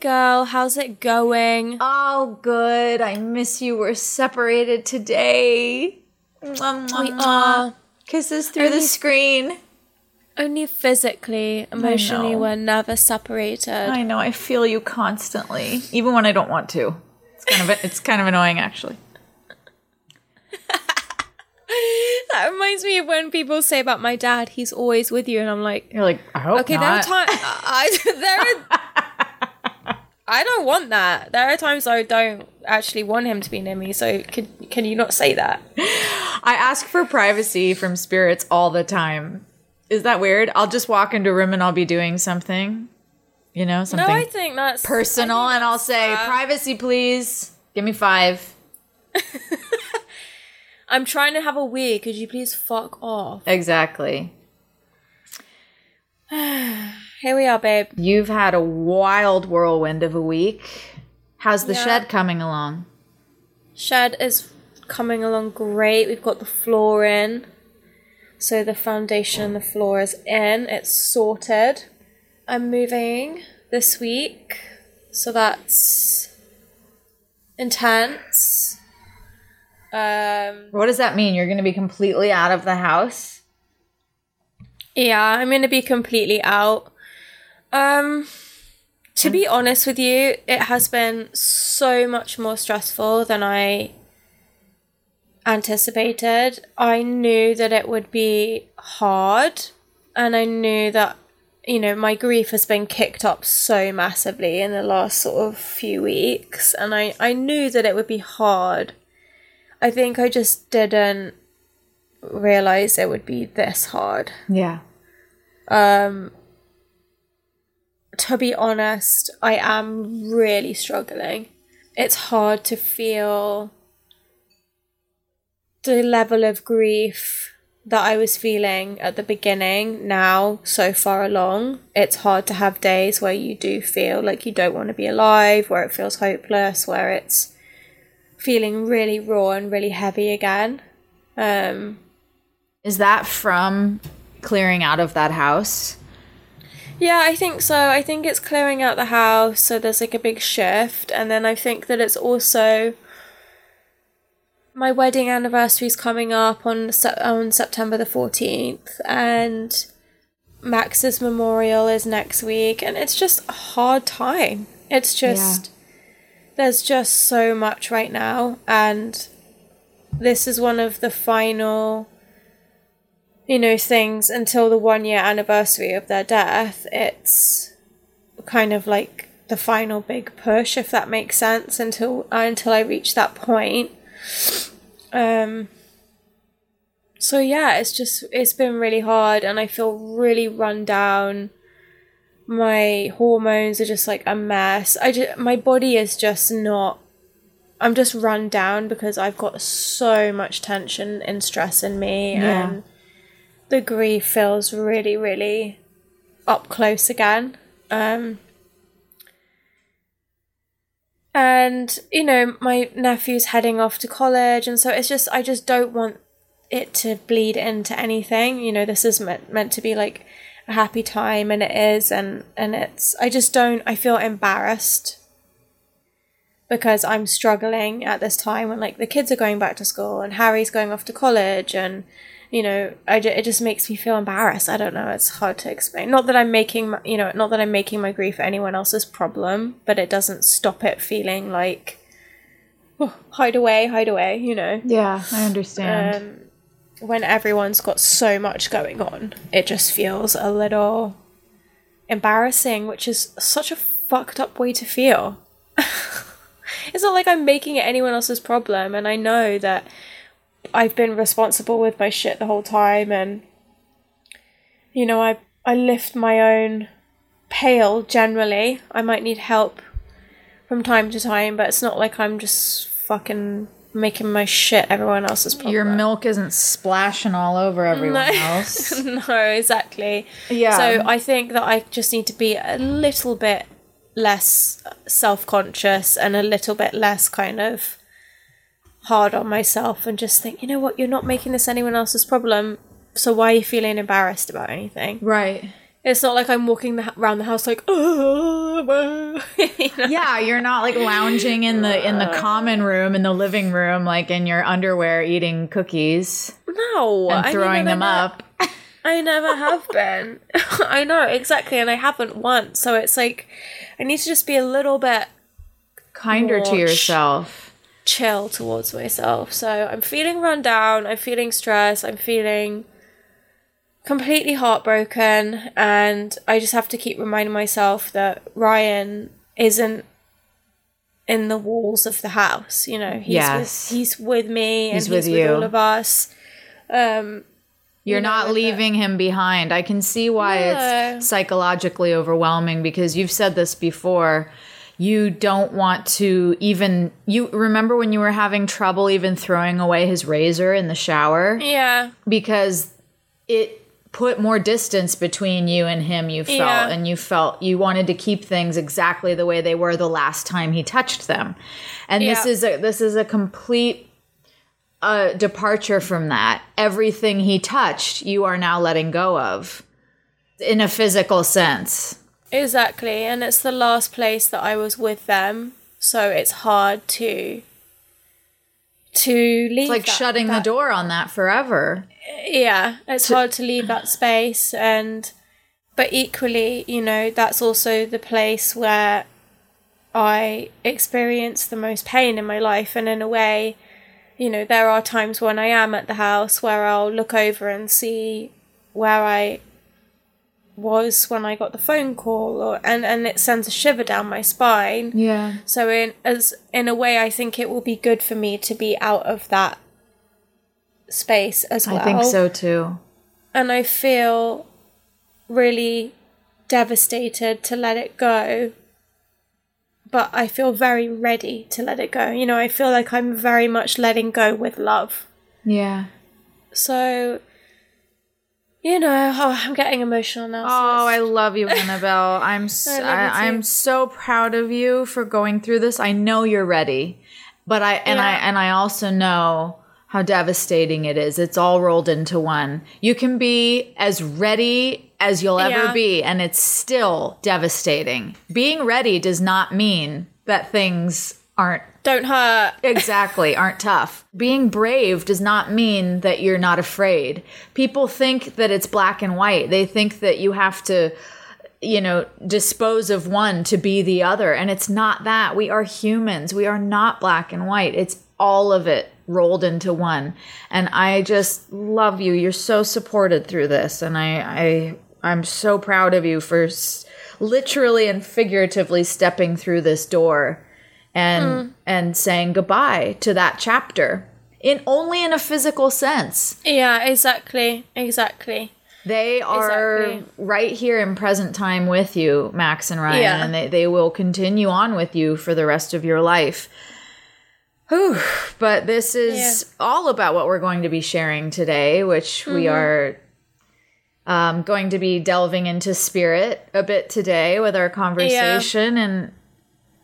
Girl, how's it going? Oh, good. I miss you. We're separated today. Mwah, We are Kisses through the Only- screen. only physically, emotionally, we're never separated. I know. I feel you constantly, even when I don't want to. It's kind of it's kind of annoying, actually. that reminds me of when people say about my dad, he's always with you, and I'm like, You're like, I hope okay, not. there are times I there are. I don't want that. There are times I don't actually want him to be near me. So can can you not say that? I ask for privacy from spirits all the time. Is that weird? I'll just walk into a room and I'll be doing something, you know, something. No, I think that's personal, and I'll say, privacy, please. Give me five. I'm trying to have a wee. Could you please fuck off? Exactly. Here we are, babe. You've had a wild whirlwind of a week. How's the Yeah. shed coming along? Shed is coming along great. We've got the floor in. So the foundation and the floor is in. It's sorted. I'm moving this week. So that's intense. Um What does that mean? You're going to be completely out of the house? yeah, I'm going to be completely out. Um to be honest with you, it has been so much more stressful than I anticipated. I knew that it would be hard, and I knew that, you know, my grief has been kicked up so massively in the last sort of few weeks, and I, I knew that it would be hard. I think I just didn't realize it would be this hard. Yeah. Um, to be honest, I am really struggling. It's hard to feel the level of grief that I was feeling at the beginning now, so far along. It's hard to have days where you do feel like you don't want to be alive, where it feels hopeless, where it's feeling really raw and really heavy again. Um, Is that from clearing out of that house? Yeah, I think so. I think it's clearing out the house, so there's like a big shift, and then I think that it's also my wedding anniversary is coming up on on September the fourteenth, and Max's memorial is next week, and it's just a hard time. It's just there's just so much right now, and this is one of the final you know, things until the one year anniversary of their death, it's kind of like the final big push, if that makes sense, until uh, until I reach that point. Um so yeah, it's just it's been really hard and I feel really run down. My hormones are just like a mess. I just my body is just not I'm just run down because I've got so much tension and stress in me Yeah. and the grief feels really, really up close again. Um, and you know, my nephew's heading off to college, and so it's just I just don't want it to bleed into anything. You know, this is meant meant to be like a happy time, and it is, and and it's I just don't. I feel embarrassed because I'm struggling at this time when like the kids are going back to school and Harry's going off to college and you know I ju- it just makes me feel embarrassed I don't know it's hard to explain not that I'm making my, you know not that I'm making my grief anyone else's problem but it doesn't stop it feeling like oh, hide away hide away you know Yeah, I understand. um, when everyone's got so much going on, it just feels a little embarrassing, which is such a fucked up way to feel. it's not like I'm making it anyone else's problem, and I know that I've been responsible with my shit the whole time, and you know, I I lift my own pail generally. I might need help from time to time, but it's not like I'm just fucking making my shit everyone else's problem. Your milk isn't splashing all over everyone else. no, exactly. Yeah. So I think that I just need to be a little bit less self conscious and a little bit less kind of hard on myself and just think, you know what, you're not making this anyone else's problem. So why are you feeling embarrassed about anything? Right. It's not like I'm walking the, around the house like, oh, you know? Yeah, you're not like lounging in the in the common room in the living room like in your underwear eating cookies no, and I throwing them up. I never have been. I know exactly, and I haven't once. So it's like I need to just be a little bit Kinder to Watch. yourself. Chill towards myself. So I'm feeling run down. I'm feeling stressed. I'm feeling completely heartbroken, and I just have to keep reminding myself that Ryan isn't in the walls of the house. You know, he's Yes. with, he's with me, and He's he's with with, all of us. Um, You're you know, not the- leaving him behind. I can see why No. it's psychologically overwhelming because you've said this before. You don't want to even you remember when you were having trouble even throwing away his razor in the shower yeah, because it put more distance between you and him you felt Yeah. and you felt you wanted to keep things exactly the way they were the last time he touched them. And this is a this is a complete uh, departure from that. Everything he touched, you are now letting go of in a physical sense. Exactly, and it's the last place that I was with them, so it's hard to to leave. It's like that- shutting the door on that forever. Yeah, it's hard to leave that space, and but equally, you know, that's also the place where I experience the most pain in my life, and in a way, you know, there are times when I am at the house where I'll look over and see where I was when I got the phone call or and and it sends a shiver down my spine. Yeah. So in as in a way I think it will be good for me to be out of that space as well. I think so too. And I feel really devastated to let it go. But I feel very ready to let it go. You know, I feel like I'm very much letting go with love. Yeah. So you know, oh, I'm getting emotional now. Oh, I love you, Annabelle. I'm so, I i'm so proud of you for going through this. I know you're ready, but I and I and I also know how devastating it is. It's all rolled into one. You can be as ready as you'll ever Yeah. be, and it's still devastating. Being ready does not mean that things aren't don't hurt. exactly aren't tough. Being brave does not mean that you're not afraid. People think that it's black and white. They think that you have to you know dispose of one to be the other and it's not that. We are humans. We are not black and white. It's all of it rolled into one. And I just love you. You're so supported through this and I I I'm so proud of you for s- literally and figuratively stepping through this door and and saying goodbye to that chapter in only in a physical sense Yeah, exactly. Exactly. they are Exactly. right here in present time with you max and ryan Yeah. and they, they will continue on with you for the rest of your life Whew. but this is all about what we're going to be sharing today which we Mm-hmm. are um, going to be delving into spirit a bit today with our conversation and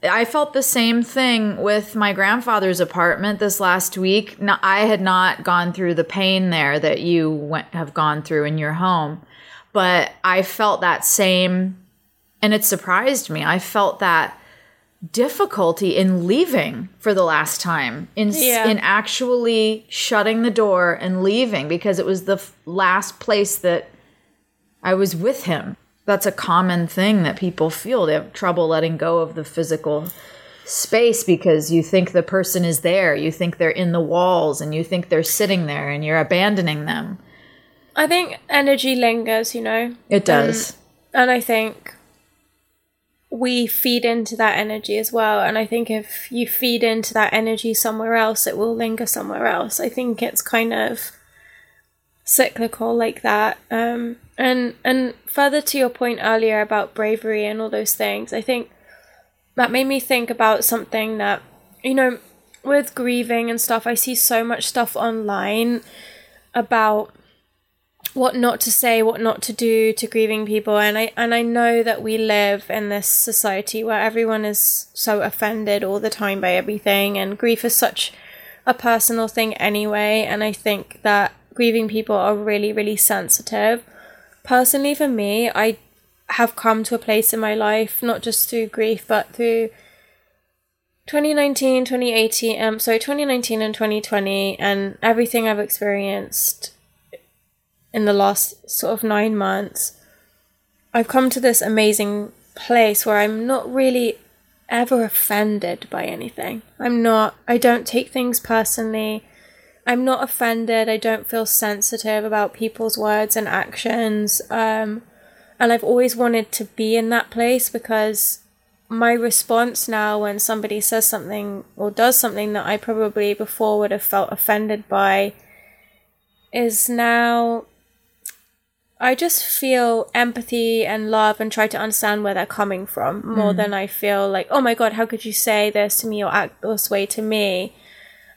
I felt the same thing with my grandfather's apartment this last week. No, I had not gone through the pain there that you went, have gone through in your home, but I felt that same, and it surprised me. I felt that difficulty in leaving for the last time, in Yeah. in actually shutting the door and leaving because it was the f- last place that I was with him. That's a common thing that people feel. They have trouble letting go of the physical space because you think the person is there. You think they're in the walls and you think they're sitting there and you're abandoning them. I think energy lingers, you know. It does. And I think we feed into that energy as well. And I think if you feed into that energy somewhere else, it will linger somewhere else. I think it's kind of cyclical like that. Um, and and further to your point earlier about bravery and all those things, I think that made me think about something that you know with grieving and stuff i see so much stuff online about what not to say what not to do to grieving people. And i and i know that we live in this society where everyone is so offended all the time by everything and grief is such a personal thing anyway. And i think that grieving people are really really sensitive personally for me i have come to a place in my life not just through grief but through 2019 2018 um sorry 2019 and 2020 and everything i've experienced in the last sort of 9 months i've come to this amazing place where i'm not really ever offended by anything. I'm not i don't take things personally i'm not offended. I don't feel sensitive about people's words and actions. Um and I've always wanted to be in that place because my response now when somebody says something or does something that I probably before would have felt offended by is now I just feel empathy and love and try to understand where they're coming from more than I feel like, oh my god, how could you say this to me or act this way to me?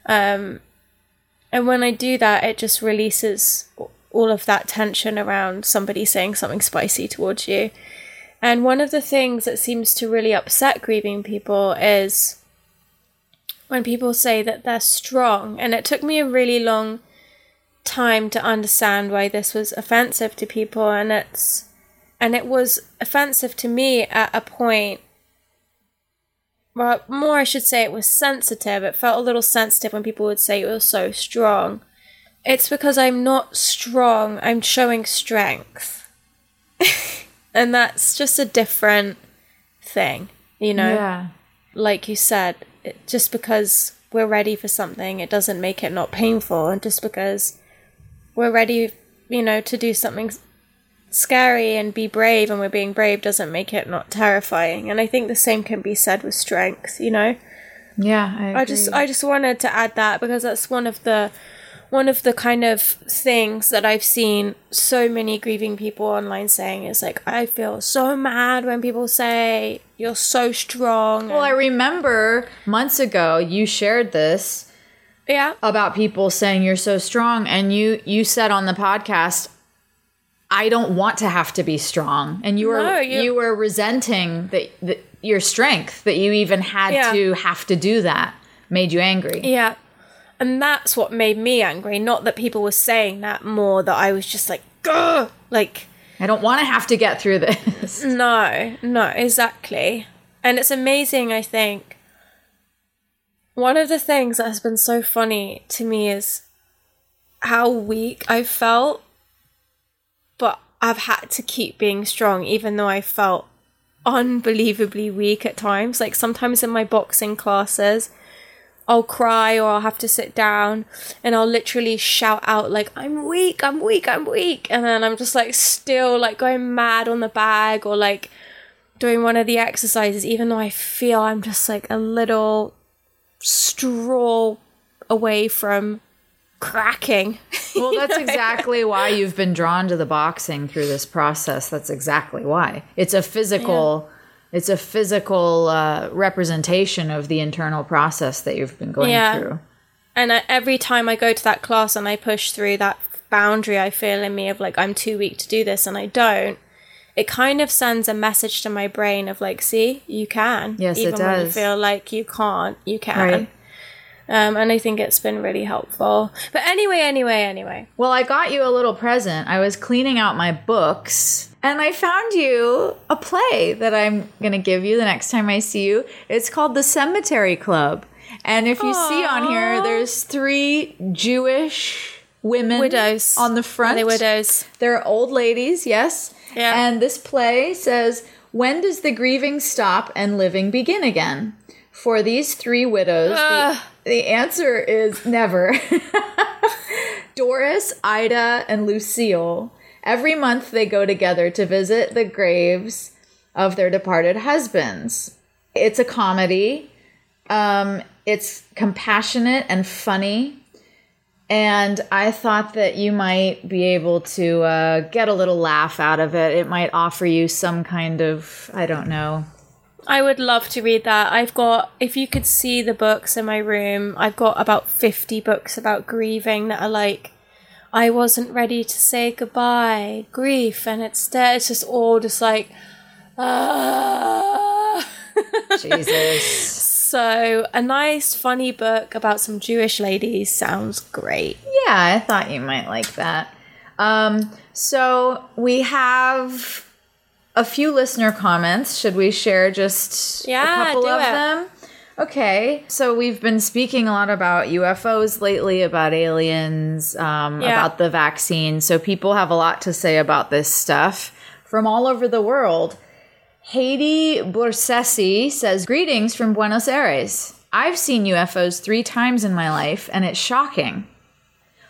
Um, and when I do that, it just releases all of that tension around somebody saying something spicy towards you. And one of the things that seems to really upset grieving people is when people say that they're strong. And it took me a really long time to understand why this was offensive to people and it's and it was offensive to me at a point well more I should say it was sensitive. It felt a little sensitive when people would say it was so strong. It's because I'm not strong, I'm showing strength. and that's just a different thing, you know? Yeah. Like you said, it, just because we're ready for something, it doesn't make it not painful. And just because we're ready, you know, to do something scary and be brave and we're being brave doesn't make it not terrifying. And I think the same can be said with strength, you know? Yeah, I, I just I just wanted to add that because that's one of the one of the kind of things that I've seen so many grieving people online saying is like I feel so mad when people say you're so strong. Well, I remember months ago you shared this yeah. about people saying you're so strong and you you said on the podcast I don't want to have to be strong and you were No, you, you- were resenting that, that your strength that you even had Yeah. to have to do that made you angry. Yeah. And that's what made me angry. Not that people were saying that more, that I was just like, Gah! like, I don't want to have to get through this. no, no, exactly. And it's amazing, I think. One of the things that has been so funny to me is how weak I felt, I've had to keep being strong, even though I felt unbelievably weak at times. Like sometimes in my boxing classes, I'll cry or I'll have to sit down and I'll literally shout out like I'm weak, I'm weak, I'm weak and then I'm just like still like going mad on the bag or like doing one of the exercises even though I feel I'm just like a little straw away from cracking. Well, that's exactly why you've been drawn to the boxing through this process. That's exactly why. It's a physical it's a physical uh, representation of the internal process that you've been going Yeah. through. And I, every time I go to that class and I push through that boundary I feel in me of like, I'm too weak to do this and I don't, it kind of sends a message to my brain of like, see, you can. Yes, it Even when you does. feel like you can't, you can. Right. Um, and I think it's been really helpful. But anyway, anyway, anyway. Well, I got you a little present. I was cleaning out my books and I found you a play that I'm going to give you the next time I see you. It's called The Cemetery Club. And if you see on here, there's three Jewish women Widows. on the Are front. they widows? They're old ladies, yes. Yeah. And this play says, When does the grieving stop and living begin again? For these three widows, the. The answer is never. Doris, Ida, and Lucille. Every month they go together to visit the graves of their departed husbands. It's a comedy. Um, it's compassionate and funny. And I thought that you might be able to uh, get a little laugh out of it. It might offer you some kind of, I don't know, I would love to read that. I've got, if you could see the books in my room, I've got about 50 books about grieving that are like, I wasn't ready to say goodbye, grief, and it's there. It's just all just like, ah. Jesus. so, a nice, funny book about some Jewish ladies sounds great. Yeah, I thought you might like that. Um, so we have a few listener comments. Should we share just Yeah, a couple of it. them? Okay, so we've been speaking a lot about UFOs lately, about aliens, um, Yeah. about the vaccine. So people have a lot to say about this stuff from all over the world. Haiti Borsesi says, Greetings from Buenos Aires. I've seen UFOs three times in my life, and it's shocking.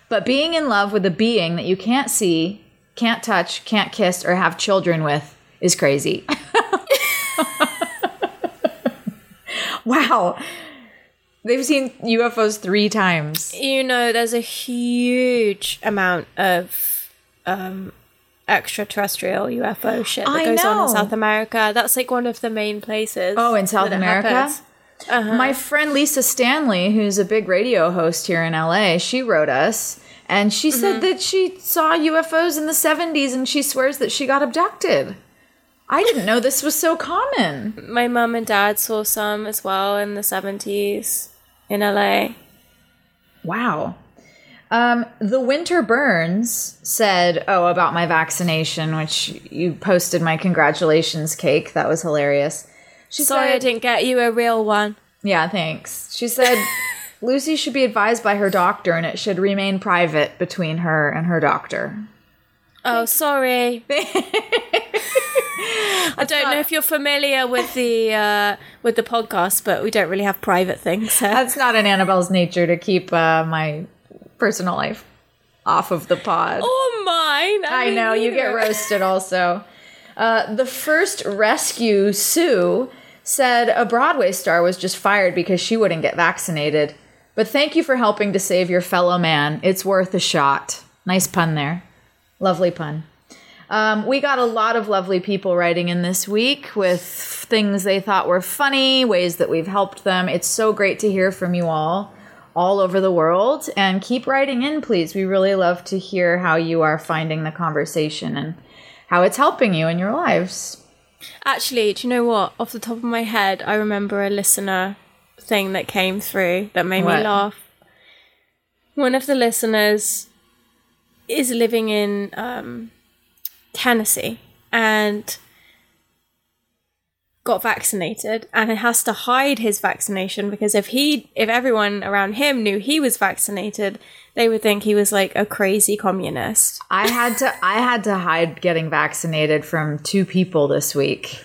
But being in love with a being that you can't see, can't touch, can't kiss, or have children with is crazy. wow. They've seen UFOs three times. You know, there's a huge amount of um, extraterrestrial UFO shit that I goes on in South America. That's like one of the main places. Oh, in South America? My friend Lisa Stanley, who's a big radio host here in LA, she wrote us and she said that she saw UFOs in the 70s and she swears that she got abducted. I didn't know this was so common. My mom and dad saw some as well in the 70s in LA. Wow. Um, the Winter Burns said, Oh, about my vaccination, which you posted my congratulations cake. That was hilarious. She Sorry I didn't get you a real one. Yeah, thanks. She said, Lucy should be advised by her doctor and it should remain private between her and her doctor. Oh, sorry. I don't know if you're familiar with the uh, with the podcast, but we don't really have private things. So. That's not in Annabelle's nature to keep uh, my personal life off of the pod. Oh, mine. I mean, know you get roasted also. Uh, the first rescue, Sue, said a Broadway star was just fired because she wouldn't get vaccinated. But thank you for helping to save your fellow man. It's worth a shot. Nice pun there. Lovely pun. Um, we got a lot of lovely people writing in this week with things they thought were funny, ways that we've helped them. It's so great to hear from you all, all over the world. And keep writing in, please. We really love to hear how you are finding the conversation and how it's helping you in your lives. Actually, do you know what? Off the top of my head, I remember a listener thing that came through that made What? me laugh. One of the listeners is living in um, Tennessee and got vaccinated and has to hide his vaccination because if he if everyone around him knew he was vaccinated they would think he was like a crazy communist I had to I had to hide getting vaccinated from two people this week.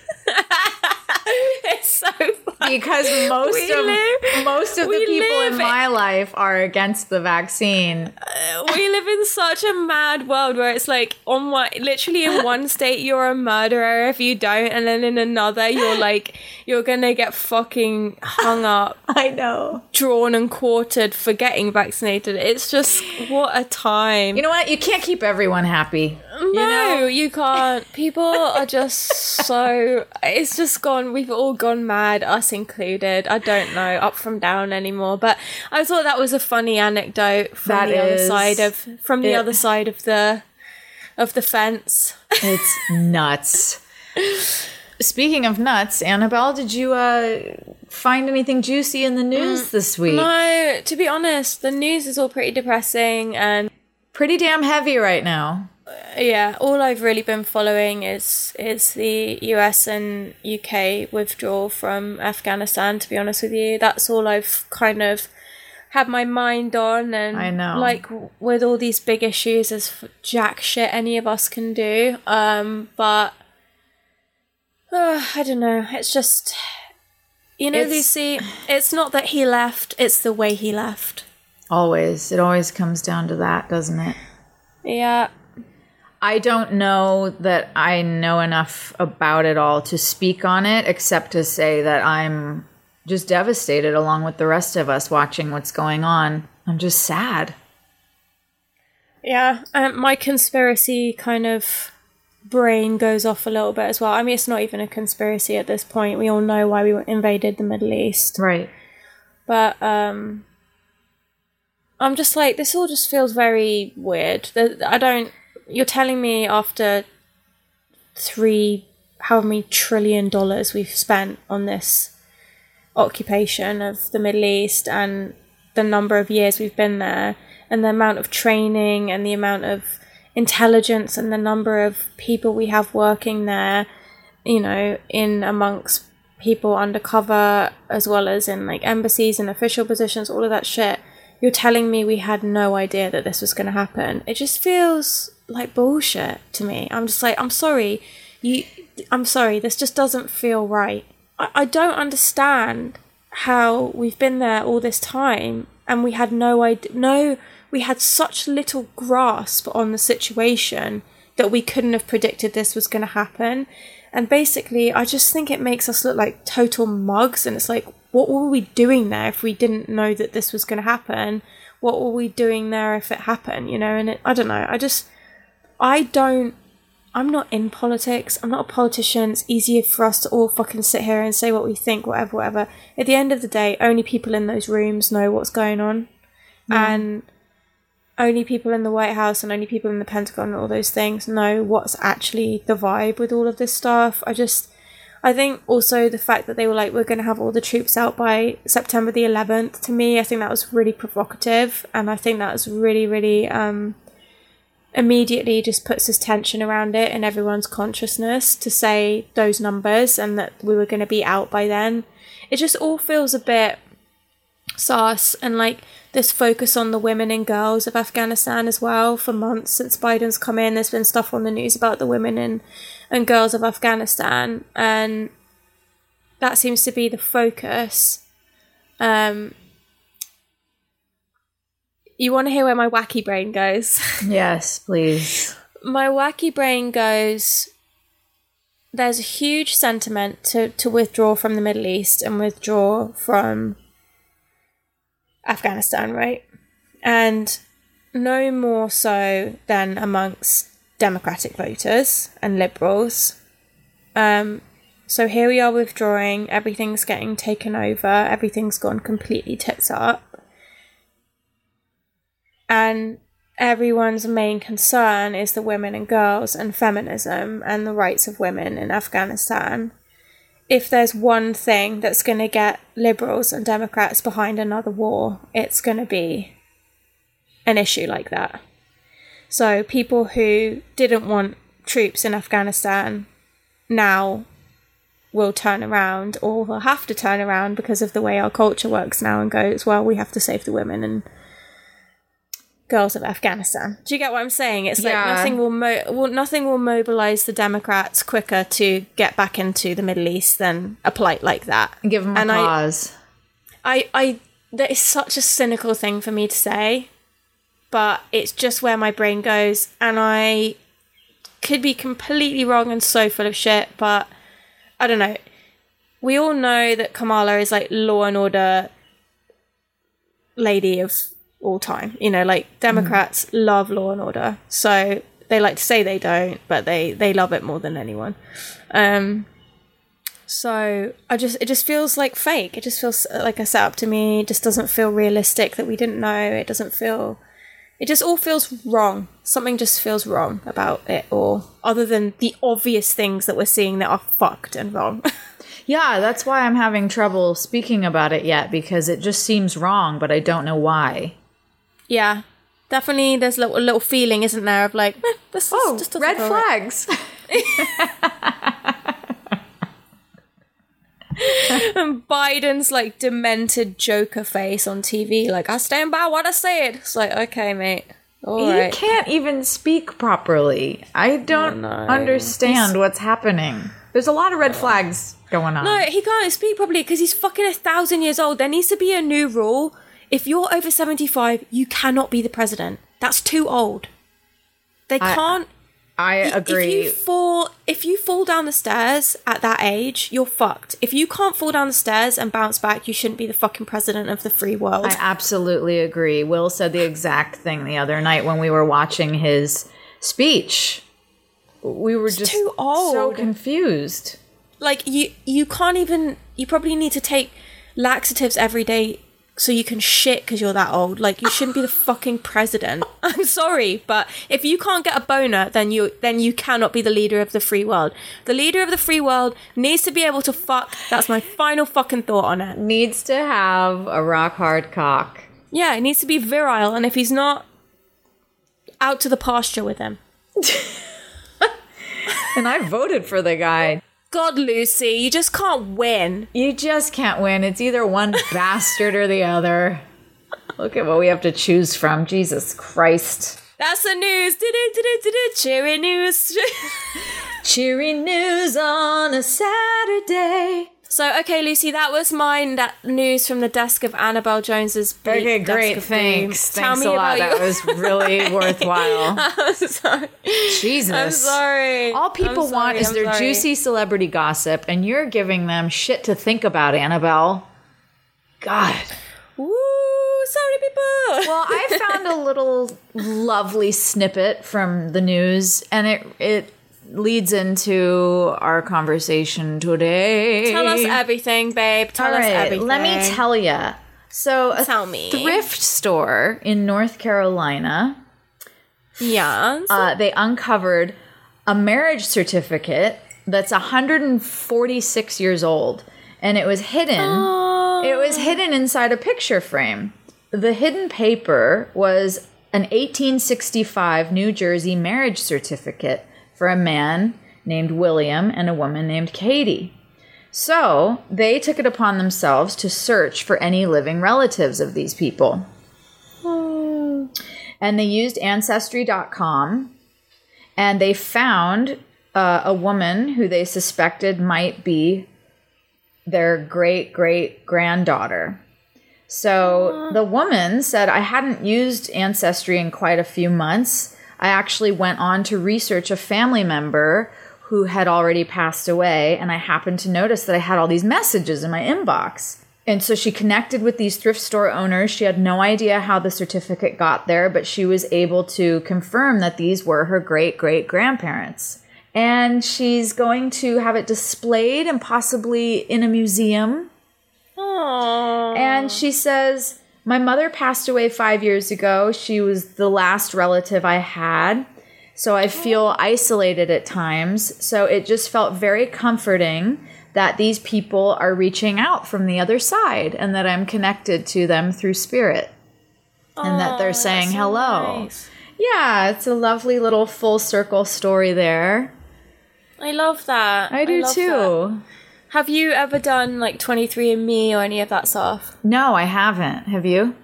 so funny because most We of live- most of the people in my life are against the vaccine. Uh, we live in such a mad world where it's like on one literally in one state you're a murderer if you don't and then in another you're like you're gonna get fucking hung up I know. drawn and quartered for getting vaccinated it's just what a time You know what? You can't keep everyone happy. No know? you can't people are just so it's just gone we've all gone mad us included i don't know up from down anymore but i thought that was a funny anecdote from That the other side of from the it- other side of the of the fence It's nuts. Speaking of nuts, Annabelle, did you uh, find anything juicy in the news this week? no to be honest the news is all pretty depressing and Pretty damn heavy right now. Yeah all i've really been following is is the us and uk withdrawal from afghanistan to be honest with you that's all i've kind of had my mind on and I know. like with all these big issues there's f- jack shit any of us can do um but uh, i don't know it's just you know It's- lucy it's not that he left it's the way he left Always. It always comes down to that, doesn't it? yeah I don't know that I know enough about it all to speak on it, except to say that I'm just devastated along with the rest of us watching what's going on. I'm just sad. Yeah, um, my conspiracy kind of brain goes off a little bit as well. I mean, it's not even a conspiracy at this point. We all know why we invaded the Middle East. Right. But um I'm just like this all just feels very weird. I don't you're telling me after 3 how many trillion dollars we've spent on this occupation of the Middle East and the number of years we've been there and the amount of training and the amount of intelligence and the number of people we have working there, you know, in amongst people undercover as well as in like embassies and official positions, all of that shit. You're telling me we had no idea that this was going to happen. It just feels like bullshit to me. I'm just like, I'm sorry. You I'm sorry, this just doesn't feel right. I, I don't understand how we've been there all this time and we had no idea no we had such little grasp on the situation that we couldn't have predicted this was going to happen. And basically, I just think it makes us look like total mugs. And it's like, what were we doing there if we didn't know that this was going to happen? What were we doing there if it happened? You know, and it, I don't know. I just, I don't, I'm not in politics. I'm not a politician. It's easier for us to all fucking sit here and say what we think, whatever, whatever. At the end of the day, only people in those rooms know what's going on. Mm. And only people in the White House and only people in the Pentagon and all those things know what's actually the vibe with all of this stuff. I just, I think also the fact that they were like, we're going to have all the troops out by September the 11th, to me, I think that was really provocative. And I think that was really, really, um, immediately just puts this tension around it in everyone's consciousness to say those numbers and that we were going to be out by then. It just all feels a bit sauce and like this focus on the women and girls of Afghanistan as well for months since Biden's come in. There's been stuff on the news about the women and, and girls of Afghanistan, and that seems to be the focus. Um, you want to hear where my wacky brain goes? Yes, please. my wacky brain goes there's a huge sentiment to, to withdraw from the Middle East and withdraw from Afghanistan, right? And no more so than amongst Democratic voters and liberals. Um, so here we are withdrawing, everything's getting taken over, everything's gone completely tits up. And everyone's main concern is the women and girls and feminism and the rights of women in Afghanistan if there's one thing that's going to get liberals and Democrats behind another war, it's going to be an issue like that. So, people who didn't want troops in Afghanistan now will turn around or will have to turn around because of the way our culture works now and goes, well, we have to save the women and girls of Afghanistan. Do you get what I'm saying? It's yeah. like nothing will, mo- well, nothing will mobilize the Democrats quicker to get back into the Middle East than a plight like that. Give them a and cause. I, I, I, that is such a cynical thing for me to say, but it's just where my brain goes, and I could be completely wrong and so full of shit, but I don't know. We all know that Kamala is like law and order lady of all time. You know, like Democrats mm. love law and order, so they like to say they don't, but they they love it more than anyone. Um, so I just it just feels like fake. It just feels like a setup to me. It just doesn't feel realistic that we didn't know. It doesn't feel. It just all feels wrong. Something just feels wrong about it all, other than the obvious things that we're seeing that are fucked and wrong. yeah, that's why I'm having trouble speaking about it yet because it just seems wrong, but I don't know why. Yeah, definitely. There's a little, a little feeling, isn't there, of like, eh, this oh, just red flags. and Biden's like demented Joker face on TV, like I stand by what I said. It's like, okay, mate. All he right. can't even speak properly. I don't oh, no. understand he's... what's happening. There's a lot of red flags going on. No, he can't speak properly because he's fucking a thousand years old. There needs to be a new rule if you're over 75, you cannot be the president. That's too old. They I, can't. I agree. If you fall, if you fall down the stairs at that age, you're fucked. If you can't fall down the stairs and bounce back, you shouldn't be the fucking president of the free world. I absolutely agree. Will said the exact thing the other night when we were watching his speech we were just too old. so confused. like you you can't even you probably need to take laxatives every day so you can shit because you're that old. Like you shouldn't be the fucking president. I'm sorry but if you can't get a boner then you then you cannot be the leader of the free world. The leader of the free world needs to be able to fuck. That's my final fucking thought on it. Needs to have a rock hard cock. yeah it needs to be virile and if he's not out to the pasture with him. And I voted for the guy. God lucy you just can't win You just can't win. It's either one bastard or the other. Look at what we have to choose from. Jesus Christ. that's the news cheery news Cheery news on a Saturday. So okay, Lucy, that was mine. That news from the desk of Annabelle Jones's. bleak Okay, great. Thanks. Tell Thanks me a lot. That was really worthwhile. I'm sorry. Jesus. I'm sorry. All people I'm want is I'm their sorry. juicy celebrity gossip, and you're giving them shit to think about, Annabelle. God. Woo! Sorry, people. Well, I found a little lovely snippet from the news, and it it leads into our conversation today. tell us everything, babe. Tell All us right, everything. let me tell you. So, a Tell me. thrift store in North Carolina, Yes. uh, they uncovered a marriage certificate that's 146 years old, and it was hidden. It was hidden inside a picture frame. The hidden paper was an 1865 New Jersey marriage certificate for a man named William and a woman named Katie. So they took it upon themselves to search for any living relatives of these people. And they used Ancestry.com and they found uh, a woman who they suspected might be their great great granddaughter. So the woman said, I hadn't used Ancestry in quite a few months. I actually went on to research a family member who had already passed away, and I happened to notice that I had all these messages in my inbox. And so she connected with these thrift store owners. She had no idea how the certificate got there, but she was able to confirm that these were her great great grandparents. And she's going to have it displayed and possibly in a museum Aww. and she says, My mother passed away five years ago. She was the last relative I had. So I oh. feel isolated at times. So it just felt very comforting that these people are reaching out from the other side and that I'm connected to them through spirit. And that they're oh, saying so hello. nice. Yeah, it's a lovely little full circle story there. I love that. I do love too. that. Have you ever done like 23andMe or any of that stuff? No, I haven't. Have you?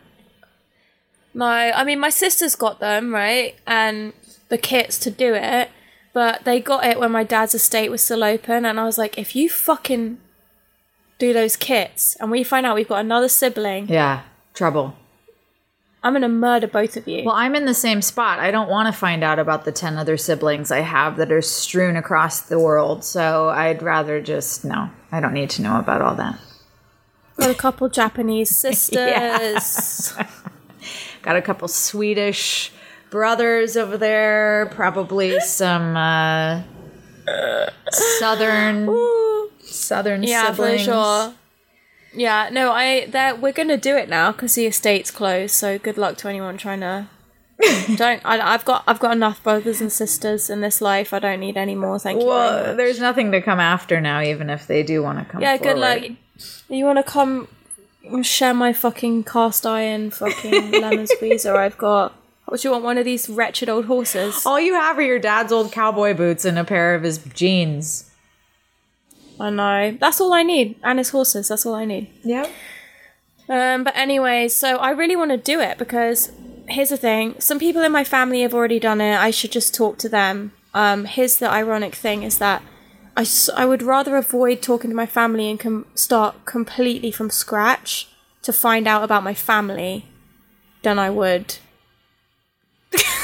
My, I mean my sister's got them, right? And the kits to do it, but they got it when my dad's estate was still open and I was like, if you fucking do those kits and we find out we've got another sibling, Yeah, trouble. I'm gonna murder both of you. Well, I'm in the same spot. I don't want to find out about the 10 other siblings I have that are strewn across the world. So I'd rather just, no, I don't need to know about all that. got a couple Japanese sisters. Got a couple Swedish brothers over there, probably some uh, southern southern Yeah, siblings. for sure. Yeah, no, I that we're gonna do it now because the estate's closed. So good luck to anyone trying to. don't I, I've got I've got enough brothers and sisters in this life. I don't need any more. Thank you. very Well, there's nothing to come after now, even if they do want to come. Yeah, good luck. You want to come share my fucking cast iron fucking lemon squeezer? I've got. What do you want? One of these wretched old horses? All you have are your dad's old cowboy boots and a pair of his jeans. I know. That's all I need. And his horses. That's all I need. Yeah. Um, but anyway, so I really want to do it because here's the thing: some people in my family have already done it. I should just talk to them. Um, here's the ironic thing: is that I, s- I would rather avoid talking to my family and com- start completely from scratch to find out about my family than I would.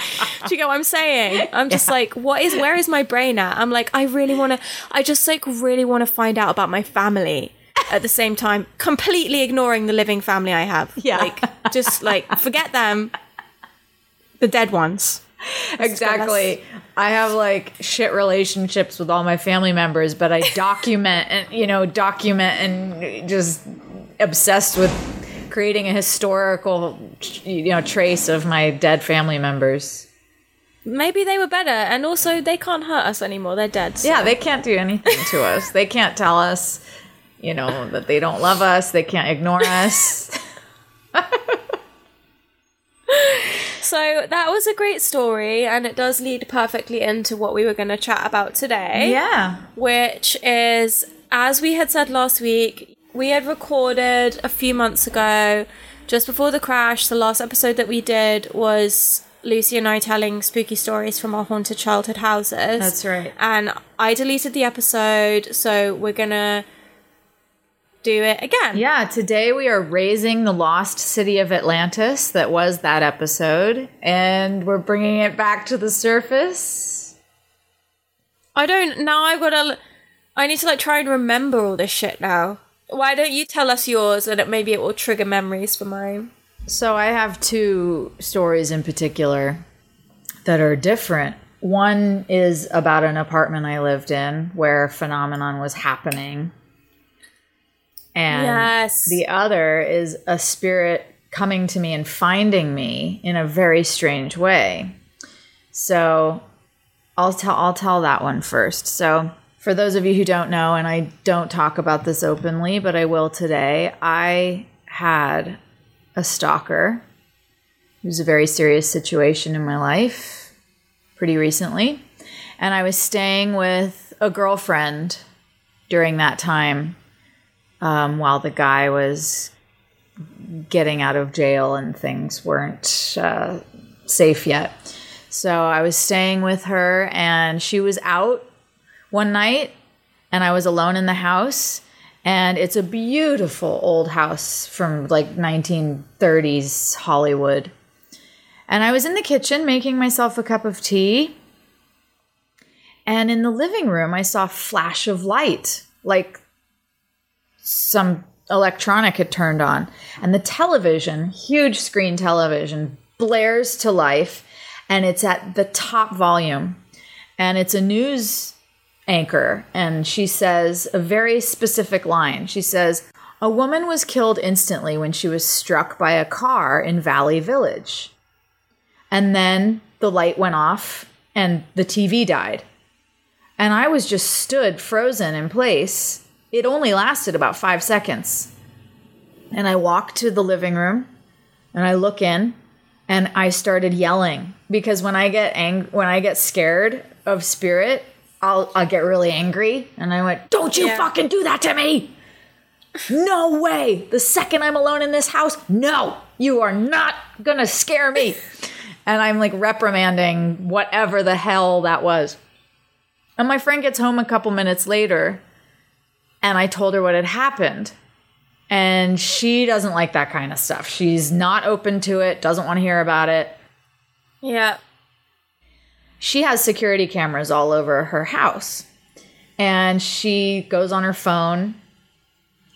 Do you get what I'm saying? I'm just like, what is, where is my brain at? I'm like, I really want to, I just like really want to find out about my family at the same time, completely ignoring the living family I have. Yeah. Like, just like, forget them, the dead ones. exactly. I have like shit relationships with all my family members, but I document and you know document and just obsessed with creating a historical you know trace of my dead family members. Maybe they were better, and also they can't hurt us anymore. They're dead. so- Yeah, they can't do anything to us. They can't tell us, you know, that they don't love us. They can't ignore us. So that was a great story, and it does lead perfectly into what we were going to chat about today. yeah. Which is, as we had said last week, we had recorded a few months ago, just before the crash. The last episode that we did was Lucy and I telling spooky stories from our haunted childhood houses. That's right. And I deleted the episode, so we're to do it again. Yeah, today we are raising the lost city of Atlantis that was that episode, and we're bringing it back to the surface. I don't now. I've got to. I need to like try and remember all this shit now. Why don't you tell us yours, and it maybe it will trigger memories for mine. So I have two stories in particular that are different. One is about an apartment I lived in where a phenomenon was happening. And Yes. the other is a spirit coming to me and finding me in a very strange way. So I'll tell I'll tell that one first. So for those of you who don't know, and I don't talk about this openly, but I will today, I had a stalker. It was a very serious situation in my life pretty recently. And I was staying with a girlfriend during that time um, while the guy was getting out of jail and things weren't uh, safe yet. So I was staying with her, and she was out one night, and I was alone in the house. And it's a beautiful old house from like 1930s Hollywood. And I was in the kitchen making myself a cup of tea. And in the living room, I saw a flash of light, like some electronic had turned on. And the television, huge screen television, blares to life. And it's at the top volume. And it's a news anchor. And she says a very specific line. She says, A woman was killed instantly when she was struck by a car in Valley Village. And then the light went off and the TV died. And I was just stood frozen in place. It only lasted about five seconds. And I walked to the living room and I look in and I started yelling because when I get ang- when I get scared of spirit, I'll I'll get really angry and I went, "Don't you Yeah. fucking do that to me." No way. The second I'm alone in this house, no. You are not going to scare me. and I'm like reprimanding whatever the hell that was. And my friend gets home a couple minutes later and I told her what had happened. And she doesn't like that kind of stuff. She's not open to it, doesn't want to hear about it. Yeah. She has security cameras all over her house. And she goes on her phone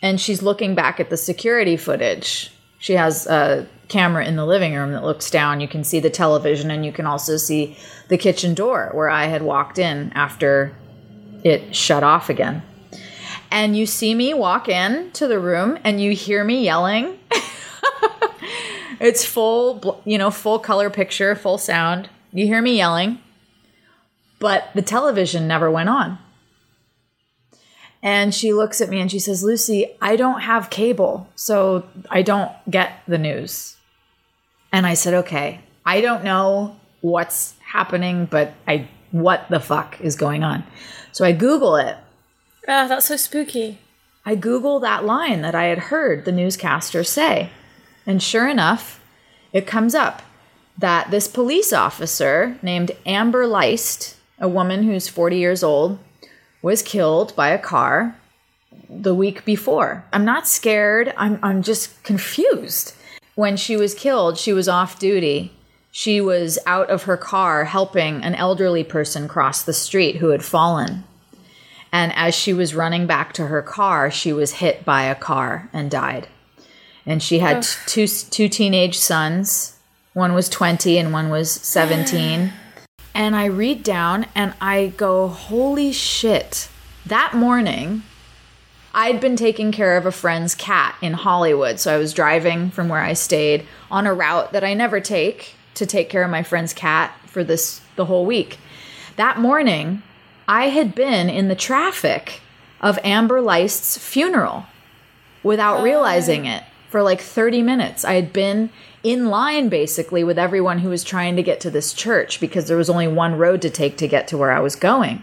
and she's looking back at the security footage. She has a camera in the living room that looks down. You can see the television and you can also see the kitchen door where I had walked in after it shut off again. And you see me walk in to the room and you hear me yelling. it's full, you know, full color picture, full sound. You hear me yelling, but the television never went on. And she looks at me and she says, Lucy, I don't have cable, so I don't get the news. And I said, okay, I don't know what's happening, but I what the fuck is going on? So I Google it. Ah, that's so spooky. I Google that line that I had heard the newscaster say. And sure enough, it comes up that this police officer named Amber Leist, a woman who's 40 years old, was killed by a car the week before. I'm not scared, I'm, I'm just confused. When she was killed, she was off duty. She was out of her car helping an elderly person cross the street who had fallen. And as she was running back to her car, she was hit by a car and died. And she had two two teenage sons One was 20 and one was 17. And I read down and I go, holy shit. That morning, I'd been taking care of a friend's cat in Hollywood. So I was driving from where I stayed on a route that I never take to take care of my friend's cat for this the whole week. That morning, I had been in the traffic of Amber Leist's funeral without oh. realizing it for like 30 minutes. I had been in line basically with everyone who was trying to get to this church because there was only one road to take to get to where I was going.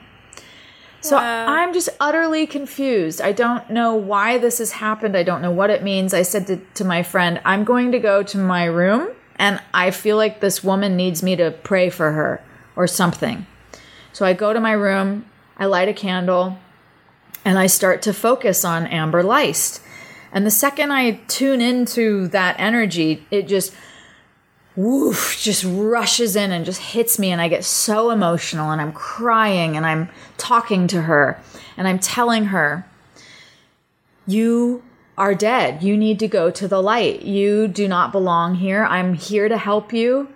So Wow. I'm just utterly confused. I don't know why this has happened. I don't know what it means. I said to, to my friend, I'm going to go to my room and I feel like this woman needs me to pray for her or something. So I go to my room, I light a candle, and I start to focus on Amber Leist. And the second I tune into that energy, it just woof just rushes in and just hits me and I get so emotional and I'm crying and I'm talking to her and I'm telling her you are dead. You need to go to the light. You do not belong here. I'm here to help you.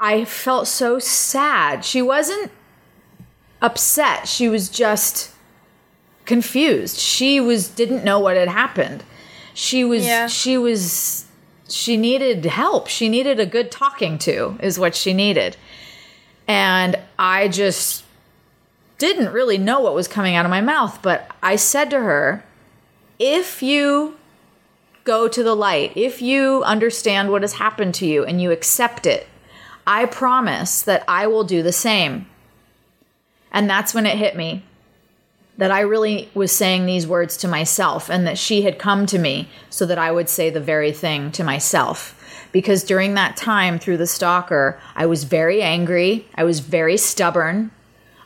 I felt so sad. She wasn't upset. She was just confused. She was didn't know what had happened. She was Yeah. she was she needed help. She needed a good talking to is what she needed. And I just didn't really know what was coming out of my mouth, but I said to her, if you go to the light, if you understand what has happened to you and you accept it, I promise that I will do the same. And that's when it hit me that I really was saying these words to myself and that she had come to me so that I would say the very thing to myself. Because during that time through the stalker, I was very angry. I was very stubborn.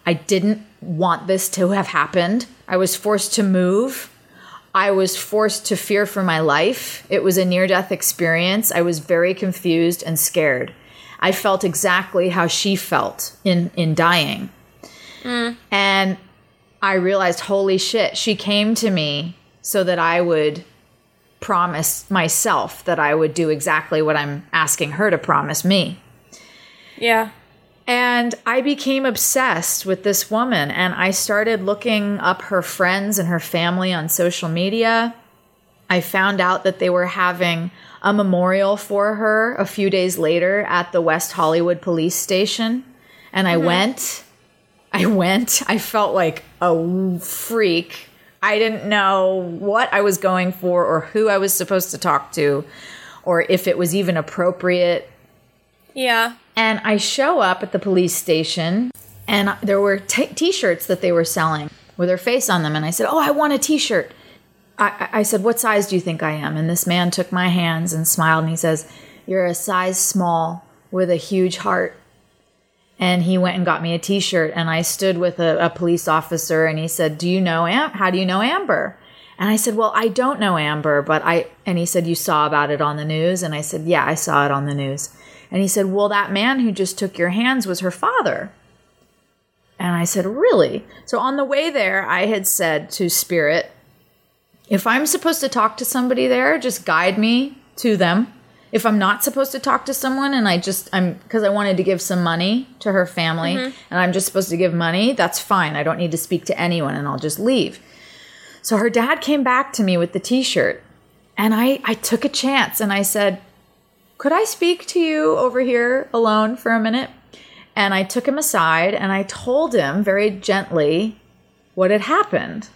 I didn't want this to have happened. I was forced to move. I was forced to fear for my life. It was a near death experience. I was very confused and scared. I felt exactly how she felt in, in dying. Mm. And I realized, holy shit, she came to me so that I would promise myself that I would do exactly what I'm asking her to promise me. Yeah. And I became obsessed with this woman and I started looking up her friends and her family on social media. I found out that they were having a memorial for her a few days later at the West Hollywood police station. And I mm-hmm. went. I went. I felt like a freak. I didn't know what I was going for or who I was supposed to talk to or if it was even appropriate. Yeah. And I show up at the police station, and there were t shirts that they were selling with her face on them. And I said, Oh, I want a t shirt. I, I I said, What size do you think I am? And this man took my hands and smiled, and he says, You're a size small with a huge heart. And he went and got me a t shirt, and I stood with a, a police officer, and he said, Do you know Am? How do you know Amber? And I said, Well, I don't know Amber, but I, and he said, You saw about it on the news? And I said, Yeah, I saw it on the news. And he said, Well, that man who just took your hands was her father. And I said, Really? So on the way there, I had said to Spirit, If I'm supposed to talk to somebody there, just guide me to them. If I'm not supposed to talk to someone and I just, I'm, because I wanted to give some money to her family mm-hmm. and I'm just supposed to give money, that's fine. I don't need to speak to anyone and I'll just leave. So her dad came back to me with the t shirt and I, I took a chance and I said, could I speak to you over here alone for a minute? And I took him aside and I told him very gently what had happened.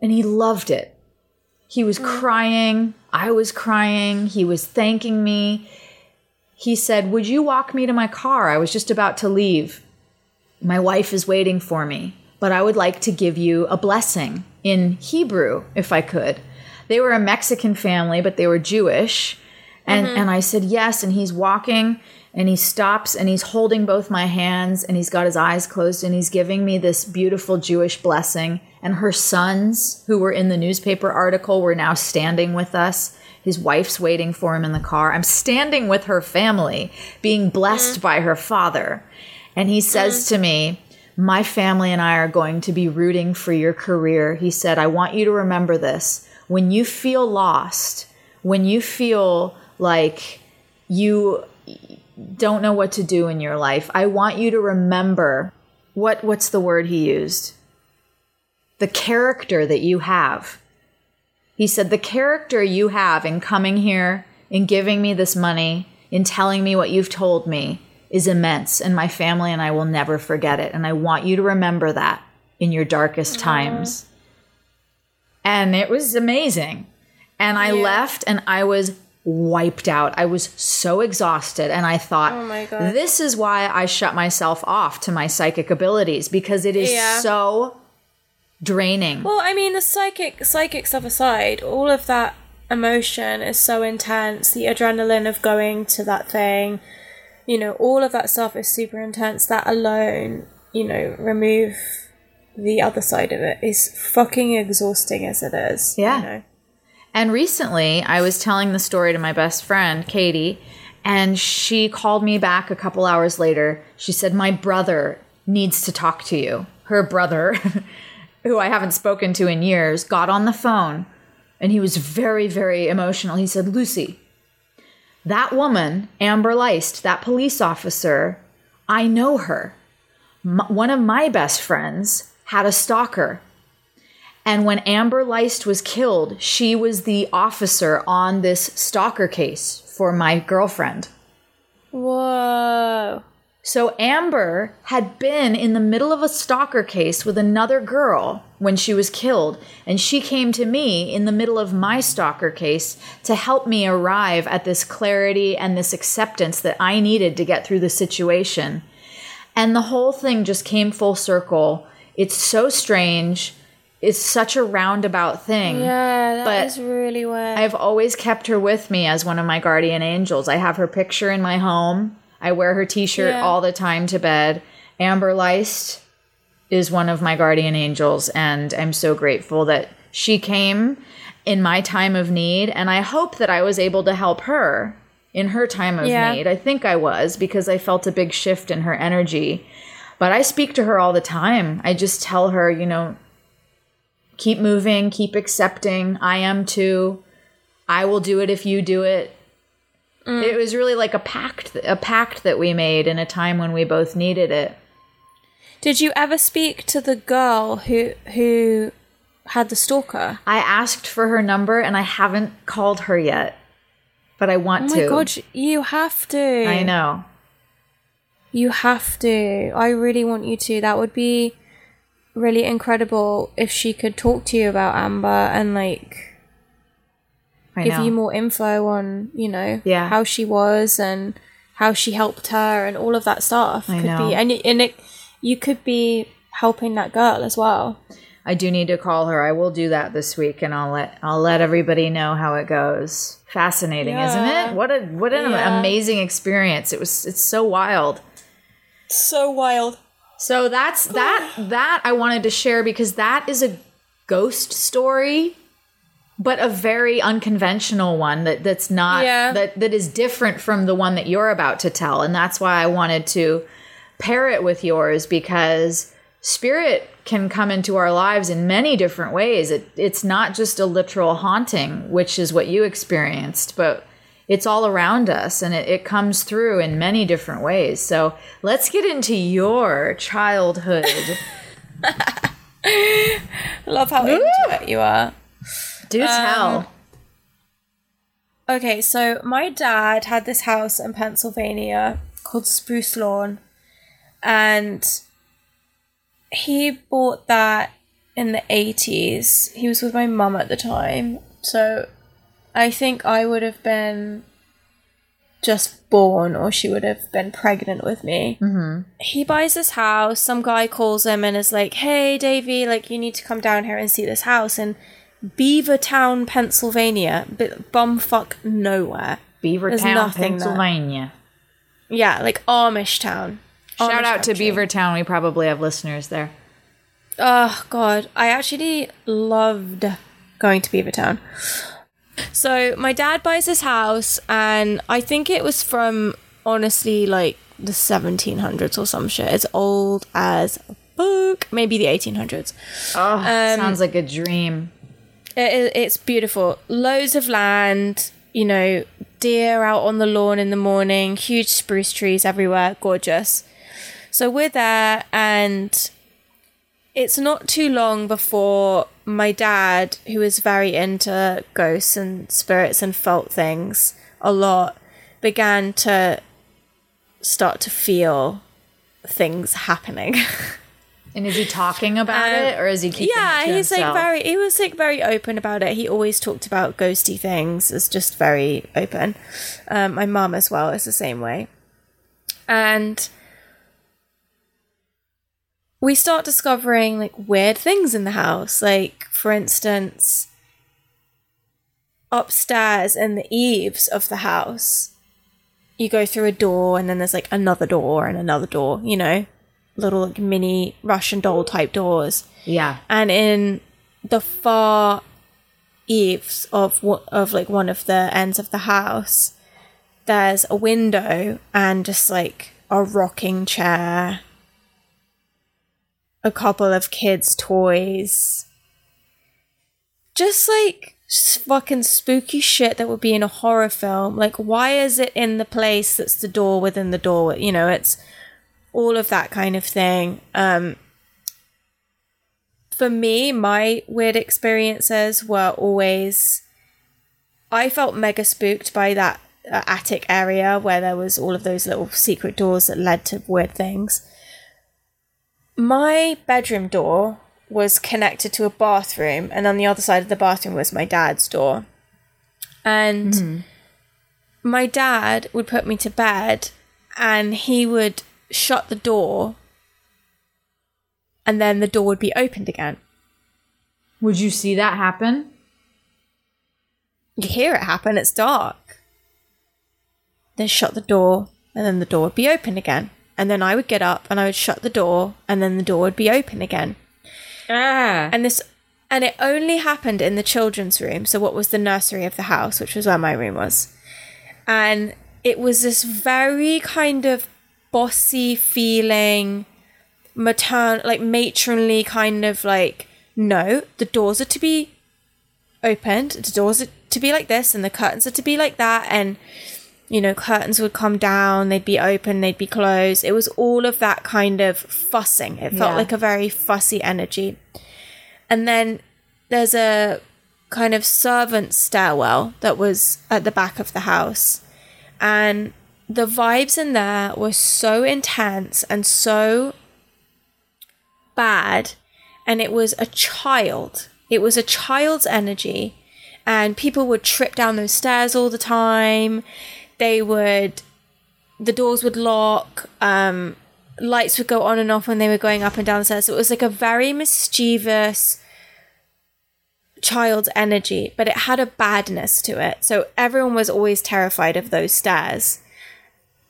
And he loved it. He was mm. crying. I was crying. He was thanking me. He said, Would you walk me to my car? I was just about to leave. My wife is waiting for me, but I would like to give you a blessing in Hebrew if I could. They were a Mexican family, but they were Jewish. And mm-hmm. and I said yes, and he's walking and he stops and he's holding both my hands and he's got his eyes closed and he's giving me this beautiful Jewish blessing. And her sons, who were in the newspaper article, were now standing with us. His wife's waiting for him in the car. I'm standing with her family, being blessed by her father. And he says to me, My family and I are going to be rooting for your career. He said, I want you to remember this. When you feel lost, when you feel like you don't know what to do in your life. I want you to remember what what's the word he used? The character that you have. He said the character you have in coming here, in giving me this money, in telling me what you've told me is immense and my family and I will never forget it and I want you to remember that in your darkest times. And it was amazing. And I Yeah. left and I was wiped out. I was so exhausted. And I thought, Oh my God. this is why I shut myself off to my psychic abilities because it is Yeah. so draining. Well, I mean, the psychic psychic stuff aside, all of that emotion is so intense. The adrenaline of going to that thing, you know, all of that stuff is super intense. That alone, you know, remove the other side of it is fucking exhausting as it is. Yeah. You know? And recently, I was telling the story to my best friend, Katie, and she called me back a couple hours later. She said, My brother needs to talk to you. Her brother, who I haven't spoken to in years, got on the phone and he was very, very emotional. He said, Lucy, that woman, Amber Leist, that police officer, I know her. M- one of my best friends had a stalker. And when Amber Leist was killed, she was the officer on this stalker case for my girlfriend. Whoa. So Amber had been in the middle of a stalker case with another girl when she was killed, and she came to me in the middle of my stalker case to help me arrive at this clarity and this acceptance that I needed to get through the situation. And the whole thing just came full circle. It's so strange. It's such a roundabout thing. Yeah, that is But really weird. I've always kept her with me as one of my guardian angels. I have her picture in my home. I wear her t-shirt Yeah. all the time to bed. Amber Leist is one of my guardian angels and I'm so grateful that she came in my time of need and I hope that I was able to help her in her time of Yeah. need. I think I was because I felt a big shift in her energy. But I speak to her all the time. I just tell her, you know, keep moving, keep accepting. I am too. I will do it if you do it. Mm. It was really like a pact, a pact that we made in a time when we both needed it. Did you ever speak to the girl who who had the stalker? I asked for her number and I haven't called her yet, but I want to. Oh my to. god, you have to. I know. You have to. I really want you to. That would be really incredible if she could talk to you about Amber and like I give know. you more info on, you know, Yeah. how she was and how she helped her and all of that stuff. I could know. be and it, and it you could be helping that girl as well. I do need to call her. I will do that this week, and I'll let I'll let everybody know how it goes. Fascinating, isn't it? What a what an Yeah. amazing experience! It was. It's so wild. So wild. So that's that that I wanted to share because that is a ghost story, but a very unconventional one that that's not Yeah. that that is different from the one that you're about to tell, and that's why I wanted to pair it with yours because spirit can come into our lives in many different ways. It, it's not just a literal haunting, which is what you experienced, but it's all around us and it, it comes through in many different ways. So let's get into your childhood. Love how into it you are. Do Um, tell. Okay, so my dad had this house in Pennsylvania called Spruce Lawn, and he bought that in the 80s. He was with my mum at the time, so I think I would have been just born or she would have been pregnant with me. Mm-hmm. He buys this house. Some guy calls him and is like, "Hey, Davy, like you need to come down here and see this house in Beavertown, Pennsylvania, but bumfuck nowhere. Beavertown, nothing there. Pennsylvania. Yeah, like Amish town. Shout Amish out to country. Beavertown. We probably have listeners there. Oh god, I actually loved going to Beavertown. So my dad buys this house, and I think it was from honestly like the 1700s or some shit. It's old as fuck, maybe the 1800s. Oh, Um, sounds like a dream. It- it's beautiful. Loads of land, you know, deer out on the lawn in the morning, huge spruce trees everywhere, gorgeous. So we're there, and it's not too long before my dad, who is very into ghosts and spirits and felt things a lot, began to start to feel things happening. And is he talking about Um, it or is he keeping yeah, he's like very. He was like very open about it. He always talked about ghosty things. It's just very open. Um, my mum as well is the same way, and we start discovering like weird things in the house. Like for instance, upstairs in the eaves of the house, you go through a door and then there's like another door and another door. You know, little like mini Russian doll type doors yeah. and in the far eaves of of like one of the ends of the house there's a window and just like a rocking chair a couple of kids toys just like fucking spooky shit that would be in a horror film like why is it in the place that's the door within the door you know it's all of that kind of thing um for me, my weird experiences were always. I felt mega spooked by that uh, attic area where there was all of those little secret doors that led to weird things. My bedroom door was connected to a bathroom, and on the other side of the bathroom was my dad's door. And mm-hmm. my dad would put me to bed, and he would shut the door and then the door would be opened again. Would you see that happen? You hear it happen, it's dark. Then shut the door, and then the door would be opened again. And then I would get up and I would shut the door, and then the door would be open again. Ah. And this and it only happened in the children's room, so what was the nursery of the house, which was where my room was. And it was this very kind of bossy feeling, matern like matronly kind of like, no, the doors are to be opened, the doors are to be like this, and the curtains are to be like that, and you know, curtains would come down, they'd be open, they'd be closed. It was all of that kind of fussing. It felt Yeah. like a very fussy energy. And then there's a kind of servant stairwell that was at the back of the house. And the vibes in there were so intense and so bad. And it was a child. It was a child's energy. And people would trip down those stairs all the time. They would, the doors would lock. Um, lights would go on and off when they were going up and down the stairs. It was like a very mischievous child's energy, but it had a badness to it. So everyone was always terrified of those stairs.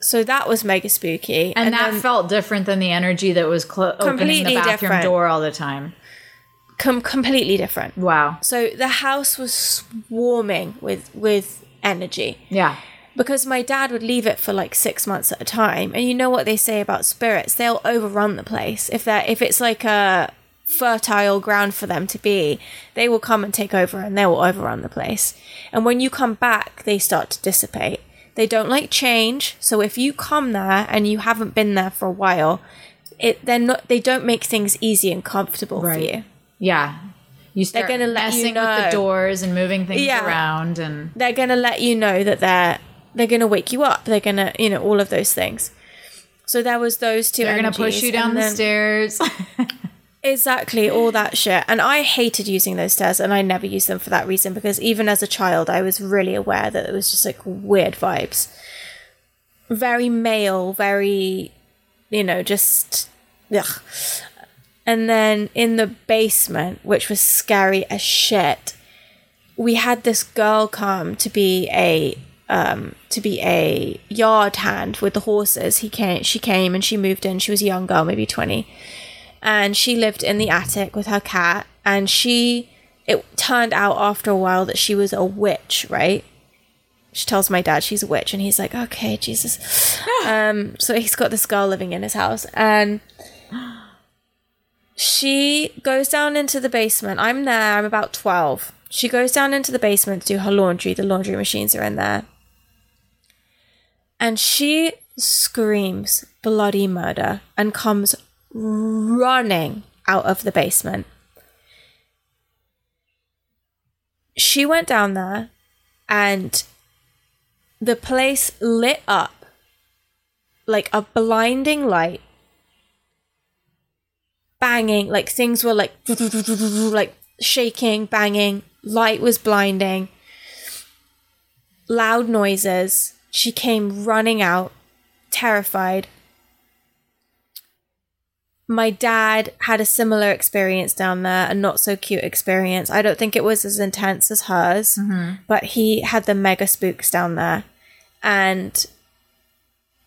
So that was mega spooky. and, that felt different than the energy that was clo- opening the bathroom different. door all the time. com- completely different. Wow. So the house was swarming with with energy. Yeah. Because my dad would leave it for like six months at a time. And you know what they say about spirits? They'll overrun the place. If they're if it's like a fertile ground for them to be they will come and take over and they will overrun the place. And when you come back they start to dissipate. They don't like change. So if you come there and you haven't been there for a while it they're not they don't make things easy and comfortable for you. Yeah. You start gonna let you messing with the know. doors and moving things Yeah. around and they're going to let you know that they're they're going to wake you up they're going to you know all of those things so there was those 2 they're going to push you down the stairs. exactly all that shit and i hated using those stairs and i never used them for that reason because even as a child i was really aware that it was just like weird vibes very male very you know just ugh. and then in the basement which was scary as shit we had this girl come to be a um to be a yard hand with the horses. He came she came and she moved in. She was a young girl maybe 20 and she lived in the attic with her cat. And she it turned out after a while that she was a witch right? She tells my dad she's a witch and he's like okay jesus. Um so he's got this girl living in his house. And she goes down into the basement. I'm there. I'm about 12 she goes down into the basement to do her laundry. The laundry machines are in there And she screams bloody murder and comes running out of the basement. She went down there and the place lit up like a blinding light banging like things were like like shaking banging light was blinding loud noises she came running out terrified my dad had a similar experience down there, a not so cute experience. I don't think it was as intense as hers, mm-hmm. but he had the mega spooks down there. And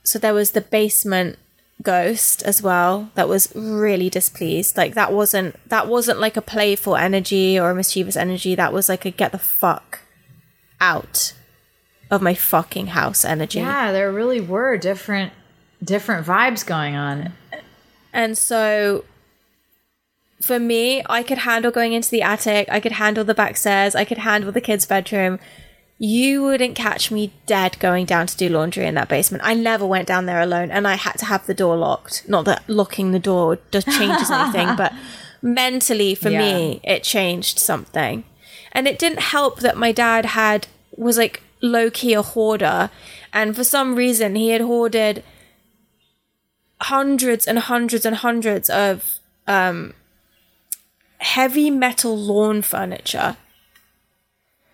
so there was the basement ghost as well that was really displeased. Like that wasn't that wasn't like a playful energy or a mischievous energy. That was like a get the fuck out of my fucking house energy. Yeah, there really were different different vibes going on. And so for me, I could handle going into the attic, I could handle the back stairs, I could handle the kids' bedroom. You wouldn't catch me dead going down to do laundry in that basement. I never went down there alone and I had to have the door locked. Not that locking the door does changes anything, but mentally for me it changed something. And it didn't help that my dad had was like low key a hoarder and for some reason he had hoarded hundreds and hundreds and hundreds of um, heavy metal lawn furniture.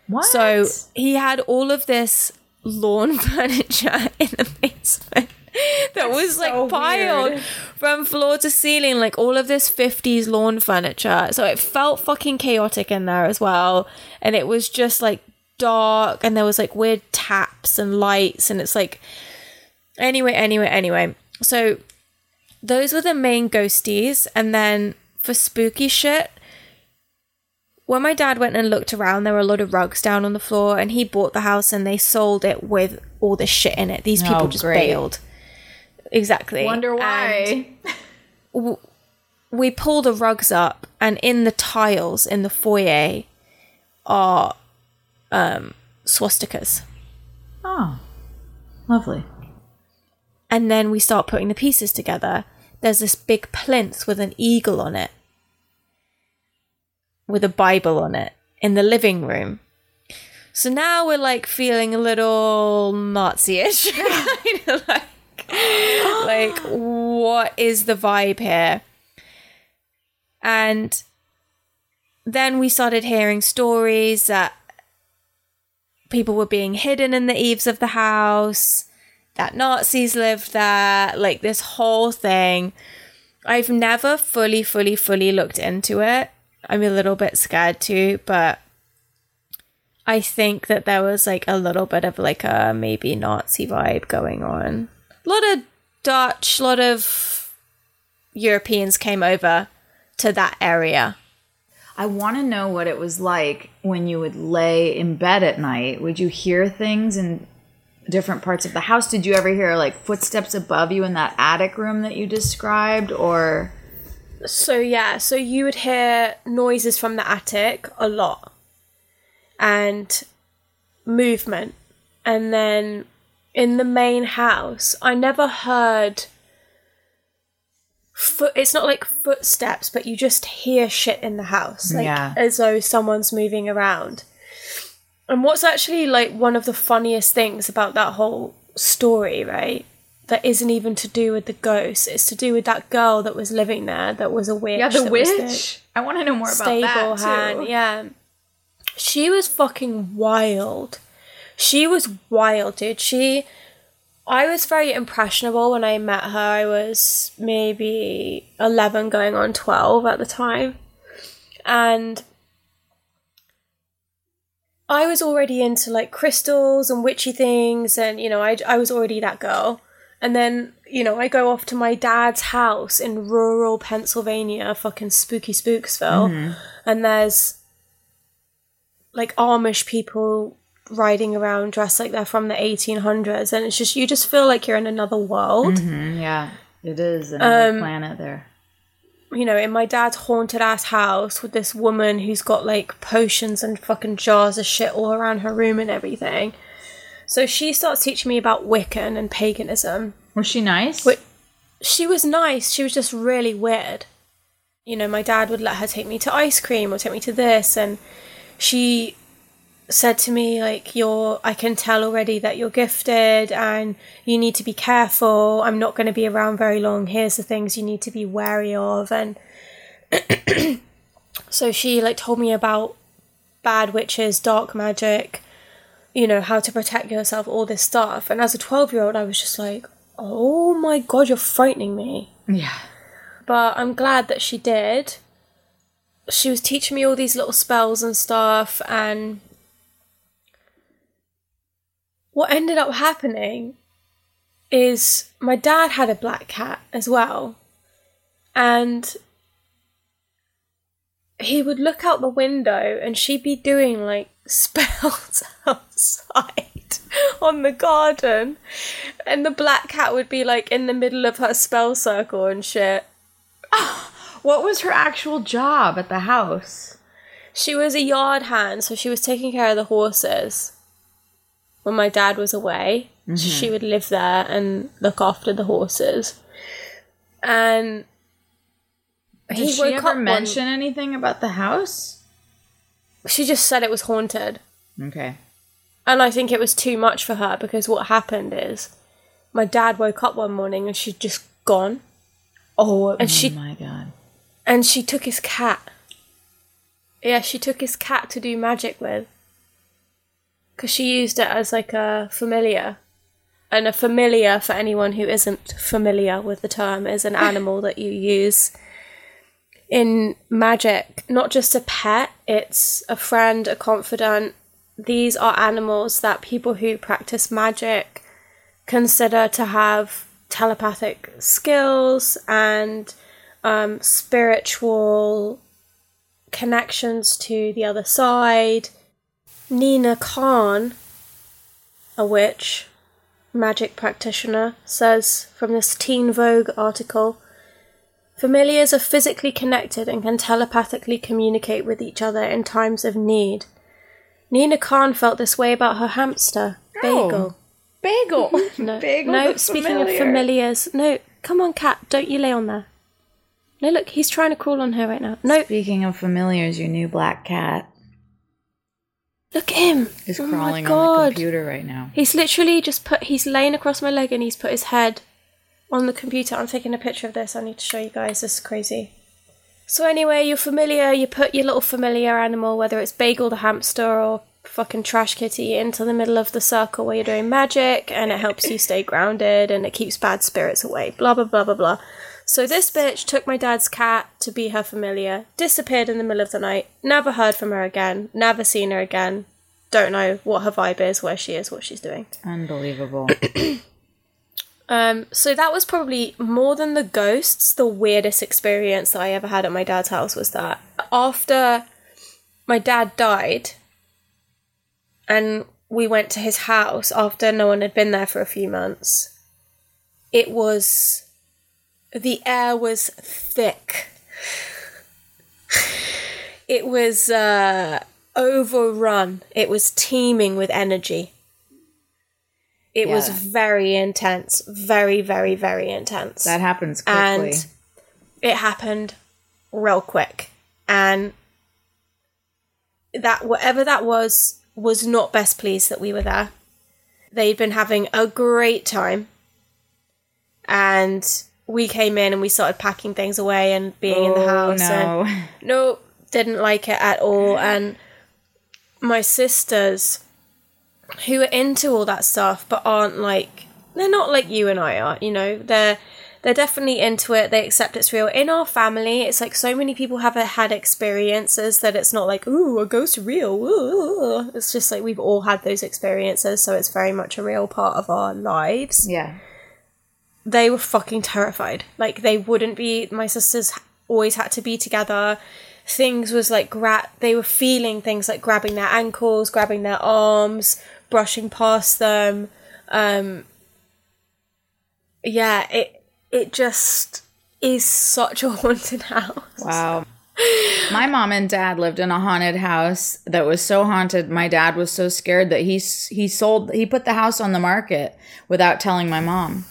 What? So he had all of this lawn furniture in the basement that was like so piled weird. from floor to ceiling, like all of this 50s lawn furniture. So it felt fucking chaotic in there as well. And it was just like dark and there was like weird taps and lights. And it's like, anyway, anyway, anyway. So those were the main ghosties. And then for spooky shit, when my dad went and looked around, there were a lot of rugs down on the floor, and he bought the house and they sold it with all this shit in it. These oh, people Oh, just great. bailed. Exactly. Wonder why. we pull the rugs up, and in the tiles in the foyer are um, swastikas. oh. Lovely. And then we start putting the pieces together. There's this big plinth with an eagle on it, with a Bible on it in the living room. So now we're like feeling a little Nazi-ish. Like, like, what is the vibe here? And then we started hearing stories that people were being hidden in the eaves of the house that Nazis lived there, like this whole thing. I've never fully, fully, fully looked into it. I'm a little bit scared too, but I think that there was like a little bit of like a maybe Nazi vibe going on. A lot of Dutch, a lot of Europeans came over to that area. I want to know what it was like when you would lay in bed at night. Would you hear things in different parts of the house? Did you ever hear like footsteps above you in that attic room that you described or So yeah, so you would hear noises from the attic a lot, and movement, and then in the main house, I never heard. Foot. It's not like footsteps, but you just hear shit in the house, like Yeah. as though someone's moving around. And what's actually like one of the funniest things about that whole story, right? That isn't even to do with the ghost. It's to do with that girl that was living there that was a witch. Yeah, the witch. I want to know more about that too. Yeah. She was fucking wild. She was wild, dude. She I was very impressionable when I met her. I was maybe 11 going on 12 at the time. And I was already into like crystals and witchy things and you know, I I was already that girl. And then, you know, I go off to my dad's house in rural Pennsylvania, fucking spooky Spooksville, mm-hmm. and there's like Amish people riding around dressed like they're from the 1800s, and it's just, you just feel like you're in another world. Mm, yeah, it is another Um, planet there. You know, in my dad's haunted ass house with this woman who's got like potions and fucking jars of shit all around her room and everything. So she starts teaching me about Wiccan and paganism. Was she nice? Wait. She was nice. She was just really weird. You know, my dad would let her take me to ice cream or take me to this, and she said to me like you're I can tell already that you're gifted and you need to be careful. I'm not going to be around very long. Here's the things you need to be wary of and so she like told me about bad witches, dark magic, you know, how to protect yourself, all this stuff. And as a 12-year-old I was just like, "Oh my god, you're frightening me." yeah. But I'm glad that she did. She was teaching me all these little spells and stuff and what ended up happening is my dad had a black cat as well. And he would look out the window and she'd be doing like spells outside on the garden. And the black cat would be like in the middle of her spell circle and shit. What was her actual job at the house? She was a yard hand, so she was taking care of the horses when my dad was away. She mm-hmm. would live there and look after the horses. And Did she ever up one- mention anything about the house? she just said it was haunted. Okay. And I think it was too much for her because what happened is my dad woke up one morning and she'd just gone. Oh, And she- my god. And she took his cat. Yeah, she took his cat to do magic with. Because she used it as like a familiar. And a familiar, for anyone who isn't familiar with the term, is an animal that you use in magic. Not just a pet, it's a friend, a confidant. These are animals that people who practice magic consider to have telepathic skills and um, spiritual connections to the other side. Nina Khan, a witch, magic practitioner, says from this Teen Vogue article Familiars are physically connected and can telepathically communicate with each other in times of need. Nina Khan felt this way about her hamster, Bagel. Oh, Bagel. No, Bagel no the speaking of familiars. No, come on, cat, don't you lay on there. No, look, he's trying to crawl on her right now. No, Speaking of familiars, your new black cat look at him. is oh my crawling on god. the computer right now. He's literally just put, he's laying across my leg and he's put his head on the computer. I'm taking a picture of this. I need to show you guys. This is crazy. So, anyway, you're familiar, you put your little familiar animal, whether it's Bagel the hamster or fucking Trash Kitty, into the middle of the circle where you're doing magic and it helps you stay grounded and it keeps bad spirits away. Blah, blah, blah, blah, blah. So, this bitch took my dad's cat to be her familiar, disappeared in the middle of the night, never heard from her again, never seen her again. Don't know what her vibe is, where she is, what she's doing. Unbelievable. Um, so that was probably more than the ghosts. The weirdest experience that I ever had at my dad's house was that after my dad died, and we went to his house after no one had been there for a few months. It was the air was thick. It was uh, overrun. It was teeming with energy. It was very intense, very, very, very intense. that happens quickly. and it happened real quick. And that whatever that was was not best pleased that we were there. They'd been having a great time. And we came in and we started packing things away and being in the Oh, house and no. no, didn't like it at all. And my sisters, who are into all that stuff, but aren't like they're not like you and I are. You know, they're they're definitely into it. They accept it's real. In our family, it's like so many people have had experiences that it's not like ooh a ghost real. Ooh. It's just like we've all had those experiences, so it's very much a real part of our lives Yeah. They were fucking terrified. Like they wouldn't be. My sisters always had to be together. Things was like gra- they were feeling things like grabbing their ankles, grabbing their arms, brushing past them. Um, yeah, it it just is such a haunted house. Wow. My mom and dad lived in a haunted house that was so haunted. My dad was so scared that he he sold he put the house on the market without telling my mom.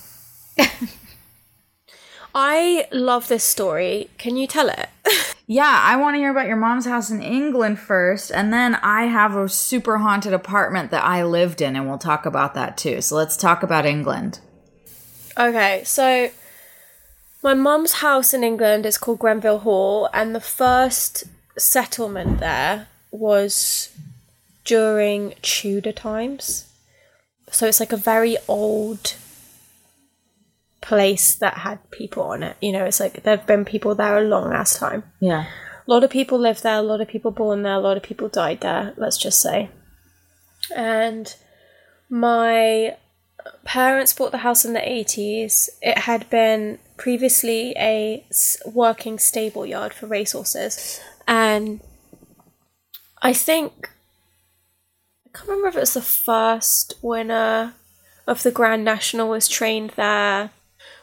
I love this story. Can you tell it? Yeah, I want to hear about your mom's house in England first, and then I have a super haunted apartment that I lived in, and we'll talk about that too. So let's talk about England. Okay, so my mum's house in England is called Grenville Hall, and the first settlement there was during Tudor times. So it's like a very old place that had people on it. You know, it's like there have been people there a long ass time. Yeah. A lot of people lived there, a lot of people born there, a lot of people died there, let's just say. And my parents bought the house in the 80s. It had been previously a working stable yard for racehorses. And I think, I can't remember if it was the first winner of the Grand National was trained there.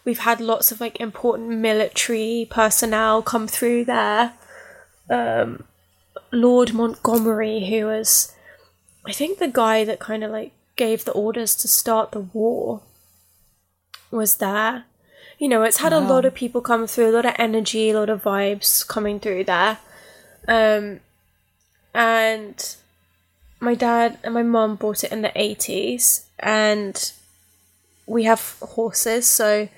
We've had lots of like important military personnel come through there. Um, Lord Montgomery, who was, I think, the guy that kind of like gave the orders to start the war, was there. You know, it's had a lot of people come through, a lot of energy, a lot of vibes coming through there. Um, and my dad and my mum bought it in the 80s, and we have horses, so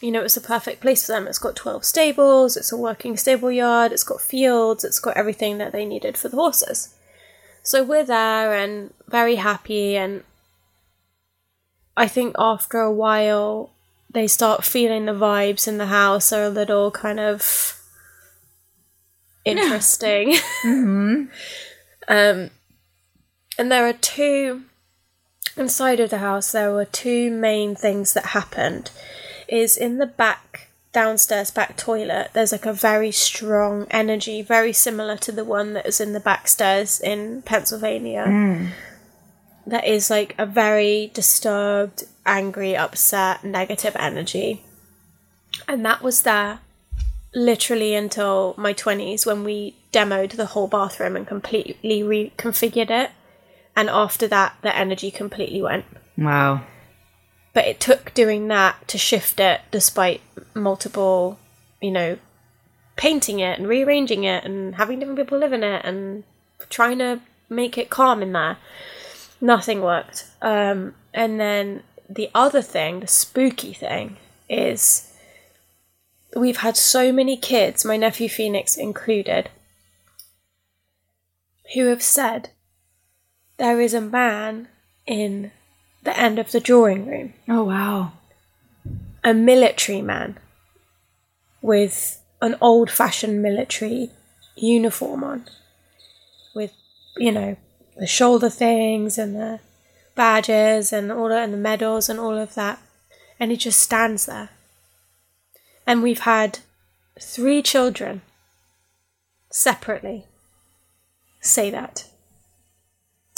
you know, it's a perfect place for them. It's got 12 stables, it's a working stable yard, it's got fields, it's got everything that they needed for the horses. So we're there and very happy, and I think after a while, they start feeling the vibes in the house are a little kind of interesting. um, and there are two inside of the house. There were two main things that happened. Is in the back downstairs back toilet. There's like a very strong energy, very similar to the one that is in the back stairs in Pennsylvania. Hmm. That is like a very disturbed, angry, upset, negative energy. And that was there literally until my 20s when we demoed the whole bathroom and completely reconfigured it. And after that, the energy completely went. Wow. But it took doing that to shift it despite multiple, you know, painting it and rearranging it and having different people live in it and trying to make it calm in there. Nothing worked. Um, and then the other thing, the spooky thing, is we've had so many kids, my nephew Phoenix included, who have said there is a man in the end of the drawing room, Oh wow. a military man with an old fashioned military uniform on, with, you know, the shoulder things and the badges and all and the medals and all of that. And he just stands there. And we've had three children separately say that,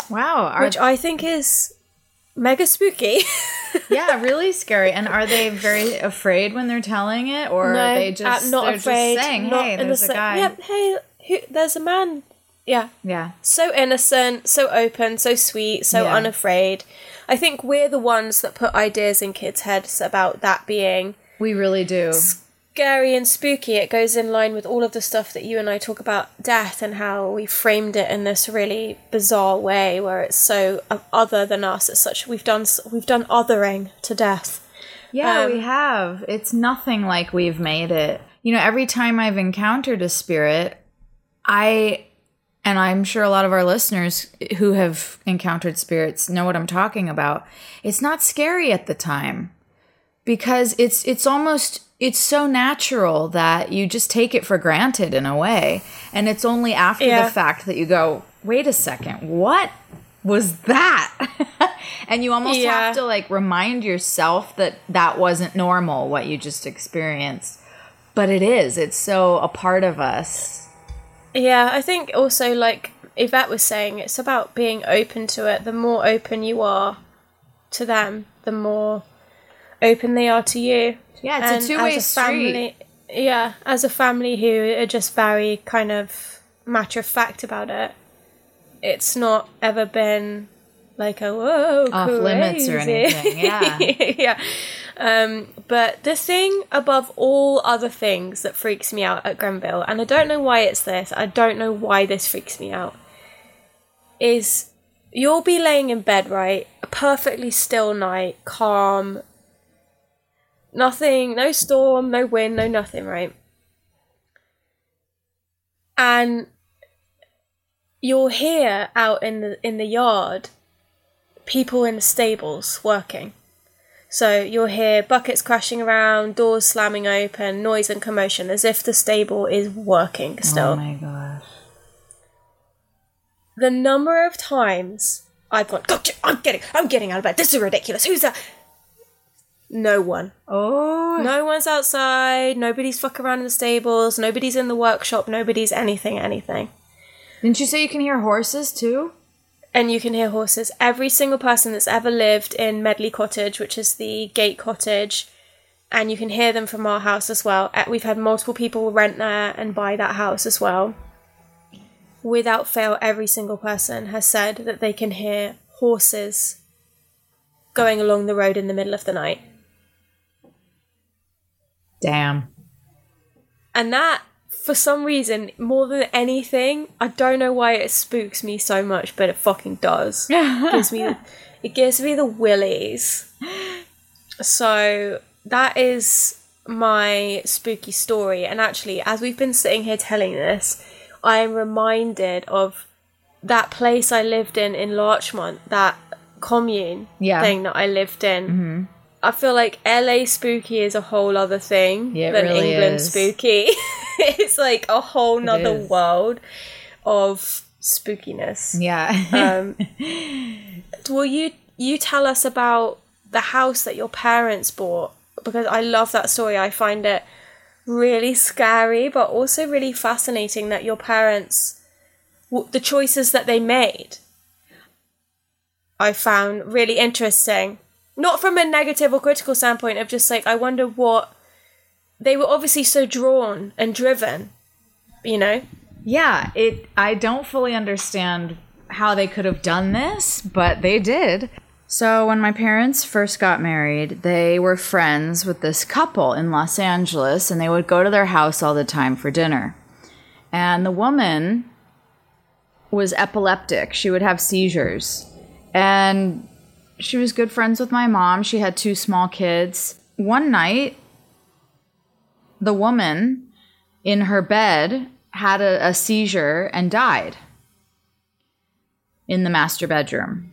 Wow. Which I think is mega spooky. yeah, really scary. And are they very afraid when they're telling it, or are they just uh, not afraid. just saying, not "Hey, in the there's a guy." Yeah, hey, who, there's a man. Yeah, Yeah. so innocent, so open, so sweet, so Yeah. unafraid. I think we're the ones that put ideas in kids' heads about that being We really do. Scary and spooky. It goes in line with all of the stuff that you and I talk about death and how we framed it in this really bizarre way where it's so uh, other than us. It's such we've done we've done othering to death. Yeah, Um, we have. It's nothing like we've made it. You know, every time I've encountered a spirit, I and I'm sure a lot of our listeners who have encountered spirits know what I'm talking about. It's not scary at the time because it's it's almost it's so natural that you just take it for granted in a way. And it's only after Yeah. the fact that you go, "Wait a second. What was that?" and you almost Yeah. have to like remind yourself that that wasn't normal what you just experienced. But it is. It's so a part of us. Yeah, I think also like Yvette was saying, it's about being open to it. The more open you are to them, the more open they are to you. Yeah, it's a two-way as street. yeah, as a family who are just very kind of matter of fact about it, it's not ever been like a whoa Off limits or crazy." anything, yeah. yeah. Um, but the thing above all other things that freaks me out at Grenville, and I don't know why it's this, I don't know why this freaks me out, is you'll be laying in bed, right? A perfectly still night, calm, nothing, no storm, no wind, no nothing, right? And you'll hear out in the in the yard people in the stables working. So you'll hear buckets crashing around, doors slamming open, noise and commotion, as if the stable is working still. Oh my gosh. the number of times I've gone, gotcha, I'm getting, I'm getting out of bed. This is ridiculous. Who's that? No one. Oh. No one's outside. Nobody's fucking around in the stables. Nobody's in the workshop. Nobody's anything, anything. Didn't you say you can hear horses too? and you can hear horses. Every single person that's ever lived in Medley Cottage, which is the gate cottage, and you can hear them from our house as well. Uh, We've had multiple people rent there and buy that house as well. Without fail, every single person has said that they can hear horses going along the road in the middle of the night. Damn. And that, for some reason, more than anything, I don't know why it spooks me so much, but it fucking does. it gives me, it gives me the willies. So that is my spooky story. And actually, as we've been sitting here telling this, I am reminded of that place I lived in in Larchmont, that commune Yeah. thing that I lived in. Mm-hmm. I feel like LA spooky is a whole other thing Yeah, than really England is. spooky. it's like a whole nother world of spookiness. Yeah. Um, will you you tell us about the house that your parents bought? Because I love that story. I find it really scary, but also really fascinating that your parents, the choices that they made, I found really interesting. Not from a negative or critical standpoint of just like I wonder what they were obviously so drawn and driven, you know. Yeah, it I don't fully understand how they could have done this, but they did. So when my parents first got married, they were friends with this couple in Los Angeles and they would go to their house all the time for dinner. And the woman was epileptic. She would have seizures. And she was good friends with my mom. She had two small kids. One night, the woman in her bed had a, a seizure and died in the master bedroom.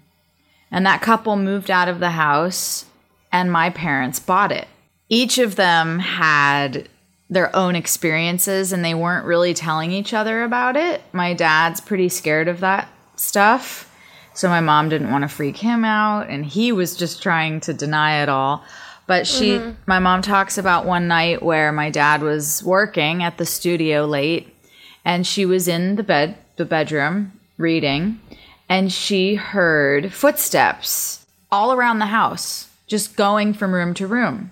And that couple moved out of the house, and my parents bought it. Each of them had their own experiences, and they weren't really telling each other about it. My dad's pretty scared of that stuff. So my mom didn't want to freak him out, and he was just trying to deny it all. But she, mm-hmm. my mom talks about one night where my dad was working at the studio late, and she was in the bed, the bedroom, reading, and she heard footsteps all around the house, just going from room to room.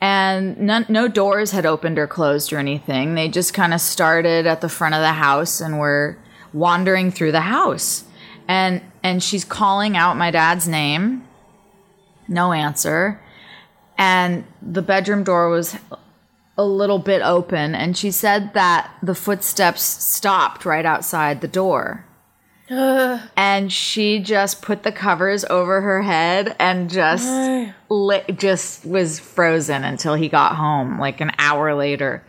And none, no doors had opened or closed or anything. They just kind of started at the front of the house and were wandering through the house. And and she's calling out my dad's name. No answer. And the bedroom door was a little bit open and she said that the footsteps stopped right outside the door. and she just put the covers over her head and just li- just was frozen until he got home like an hour later.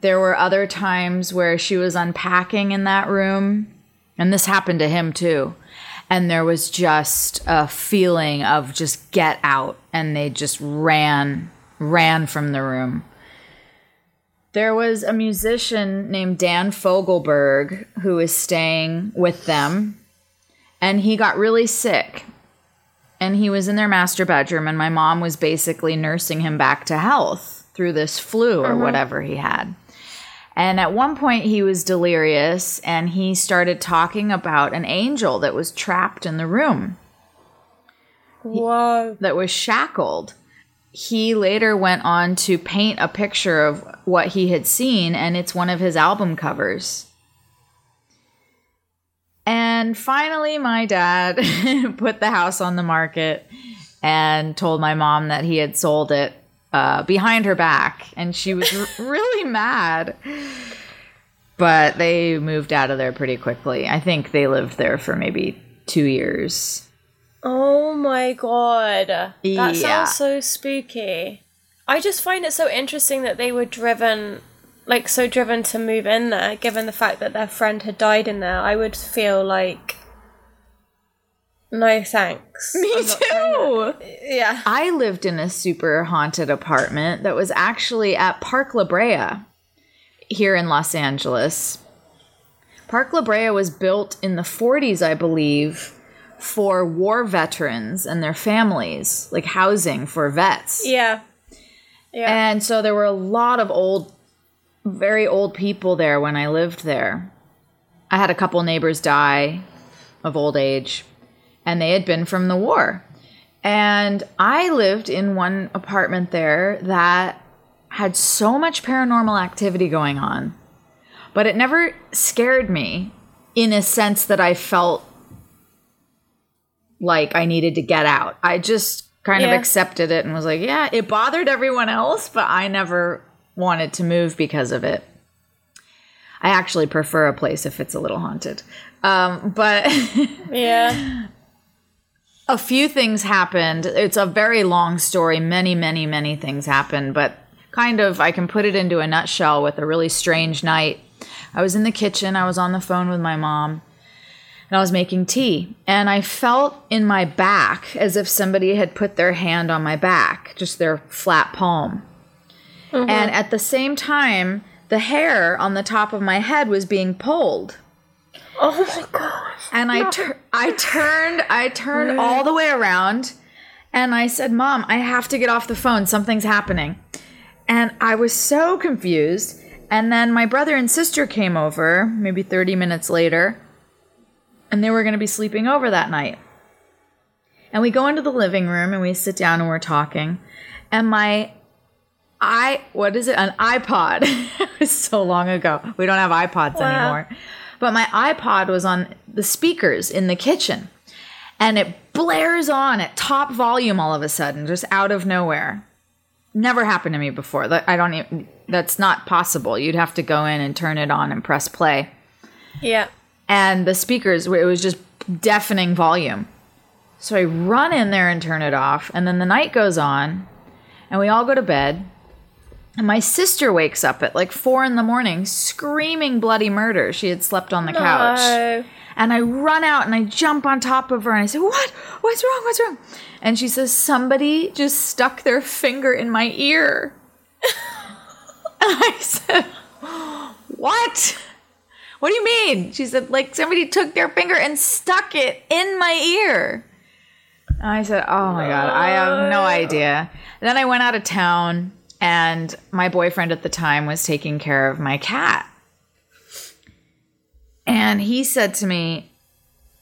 There were other times where she was unpacking in that room and this happened to him too. And there was just a feeling of just get out and they just ran ran from the room. There was a musician named Dan Fogelberg who was staying with them, and he got really sick. And he was in their master bedroom, and my mom was basically nursing him back to health through this flu or mm-hmm. whatever he had. And at one point, he was delirious, and he started talking about an angel that was trapped in the room Whoa. that was shackled. he later went on to paint a picture of what he had seen, and it's one of his album covers. And finally, my dad put the house on the market and told my mom that he had sold it uh, behind her back. And she was r- really mad. But they moved out of there pretty quickly. I think they lived there for maybe two years. Oh my god. That Yeah. sounds so spooky. I just find it so interesting that they were driven, like, so driven to move in there, given the fact that their friend had died in there. I would feel like. No thanks. Me I'm not trying too. Yeah. I lived in a super haunted apartment that was actually at Park La Brea here in Los Angeles. Park La Brea was built in the 40s, I believe, for war veterans and their families, like housing for vets. Yeah. Yeah. And so there were a lot of old, very old people there when I lived there. I had a couple neighbors die of old age, and they had been from the war. And I lived in one apartment there that had so much paranormal activity going on, but it never scared me in a sense that I felt like I needed to get out. I just kind Yeah. of accepted it and was like, yeah, it bothered everyone else, but I never wanted to move because of it. I actually prefer a place if it's a little haunted. Um, but yeah. A few things happened. It's a very long story. Many, many, many things happened, but kind of I can put it into a nutshell with a really strange night. I was in the kitchen, I was on the phone with my mom, and I was making tea, and I felt in my back as if somebody had put their hand on my back, just their flat palm. Uh-huh. And at the same time, the hair on the top of my head was being pulled Oh my gosh. and I tur- I turned I turned all the way around and I said, "Mom, I have to get off the phone. Something's happening." And I was so confused. And then my brother and sister came over, maybe 30 minutes later, and they were going to be sleeping over that night. And we go into the living room and we sit down and we're talking. And my I what is it? An iPod. it was so long ago. We don't have iPods Wow. anymore. But my iPod was on the speakers in the kitchen. And it blares on at top volume all of a sudden, just out of nowhere. Never happened to me before. I don't even that's not possible. You'd have to go in and turn it on and press play Yeah. and the speakers it was just deafening volume so i run in there and turn it off and then the night goes on and we all go to bed and my sister wakes up at like four in the morning screaming bloody murder. She had slept on the couch. And i run out and i jump on top of her and i say what? What's wrong? What's wrong? And she says somebody just stuck their finger in my ear. And i said what? What do you mean? She said, like somebody took their finger and stuck it in my ear. And I said, oh my God, I have no idea. And then I went out of town, and my boyfriend at the time was taking care of my cat. And he said to me,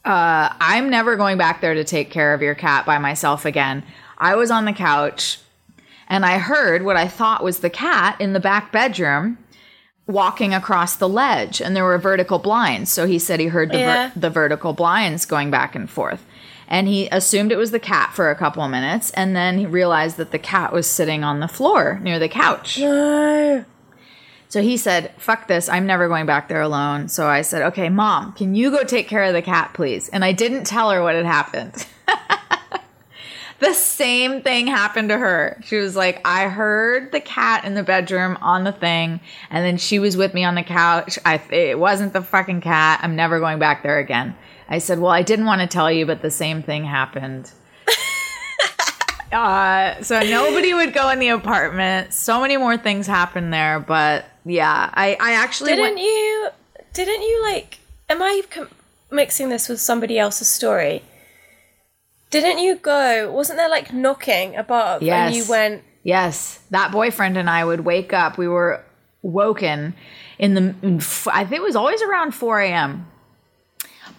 uh, I'm never going back there to take care of your cat by myself again. I was on the couch and I heard what I thought was the cat in the back bedroom walking across the ledge and there were vertical blinds so he said he heard the, ver- the vertical blinds going back and forth and he assumed it was the cat for a couple of minutes and then he realized that the cat was sitting on the floor near the couch No. so he said fuck this i'm never going back there alone so i said okay mom can you go take care of the cat please and i didn't tell her what had happened the same thing happened to her. She was like, I heard the cat in the bedroom on the thing, and then she was with me on the couch. I it wasn't the fucking cat. I'm never going back there again. I said, Well, I didn't want to tell you, but the same thing happened. uh, so nobody would go in the apartment. So many more things happened there, but yeah, I I actually Didn't went- you? Didn't you like? Am I com- mixing this with somebody else's story? Didn't you go? Wasn't there like knocking above? And you went. Yes, that boyfriend and I would wake up. We were woken in the, I think it was always around 4 a.m.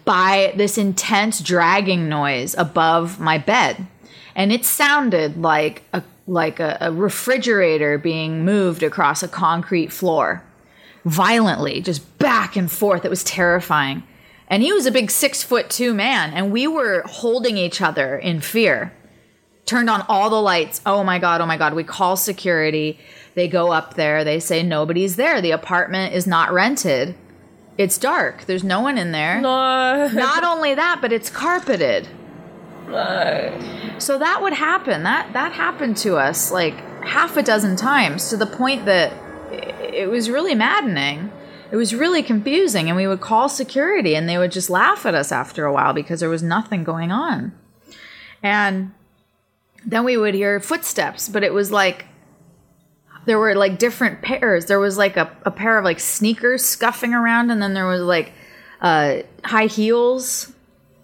by this intense dragging noise above my bed. And it sounded like a like a, a refrigerator being moved across a concrete floor violently, just back and forth. It was terrifying. And he was a big six foot two man, and we were holding each other in fear. Turned on all the lights. Oh my God, oh my God. We call security. They go up there. They say nobody's there. The apartment is not rented. It's dark. There's no one in there. No. Not only that, but it's carpeted. no. So that would happen. That that happened to us like half a dozen times to the point that it was really maddening. It was really confusing and we would call security and they would just laugh at us after a while because there was nothing going on. And then we would hear footsteps, but it was like there were like different pairs. There was like a, a pair of like sneakers scuffing around, and then there was like uh, high heels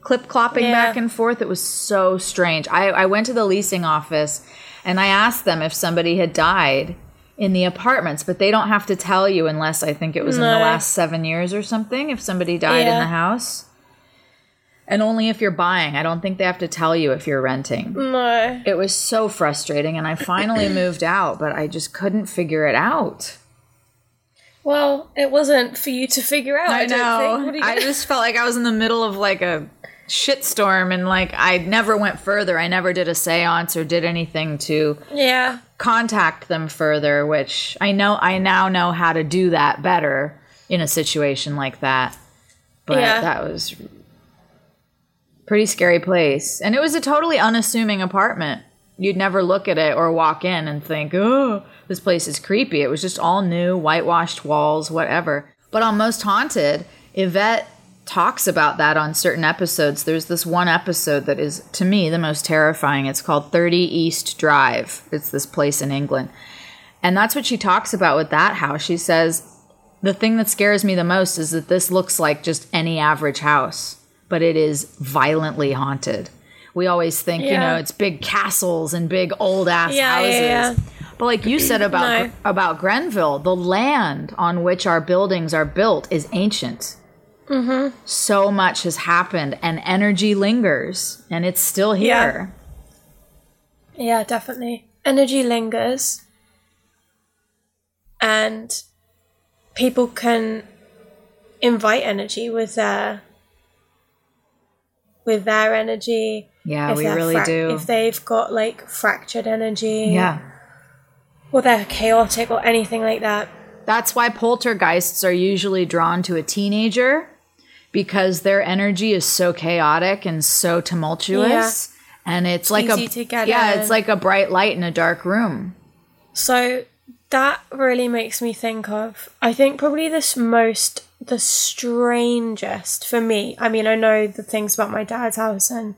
clip clopping Yeah. back and forth. It was so strange. I, I went to the leasing office and I asked them if somebody had died in the apartments, but they don't have to tell you unless I think it was in the last seven years or something, if somebody died in the house. And only if you're buying. I don't think they have to tell you if you're renting. No. It was so frustrating, and I finally moved out, but I just couldn't figure it out. Well, it wasn't for you to figure out. I, don't think. What are you I gonna- just felt like I was in the middle of like a shitstorm, and like I never went further. I never did a seance or did anything to yeah. contact them further, which I know I now know how to do that better in a situation like that. But Yeah. that was pretty scary place. And it was a totally unassuming apartment. You'd never look at it or walk in and think, "Oh, this place is creepy." It was just all new, whitewashed walls, whatever. But on Most Haunted, Yvette talks about that on certain episodes. There's this one episode that is to me the most terrifying. It's called 30 East Drive. It's this place in England. And that's what she talks about with that house. She says, The thing that scares me the most is that this looks like just any average house, but it is violently haunted. We always think, you know, it's big castles and big old ass Yeah, houses. yeah, yeah. But like you said about No. about Grenville, the land on which our buildings are built is ancient. Mm-hmm. So much has happened, and energy lingers, and it's still here. Yeah, definitely. Energy lingers. And people can invite energy with their with their energy. Yeah, we really frac- do. If they've got like fractured energy. yeah. Or they're chaotic or anything like that. That's why poltergeists are usually drawn to a teenager because their energy is so chaotic and so tumultuous. And it's like Easy a yeah, in. it's like a bright light in a dark room. So that really makes me think of I think probably this most the strangest for me. I mean, I know the things about my dad's house and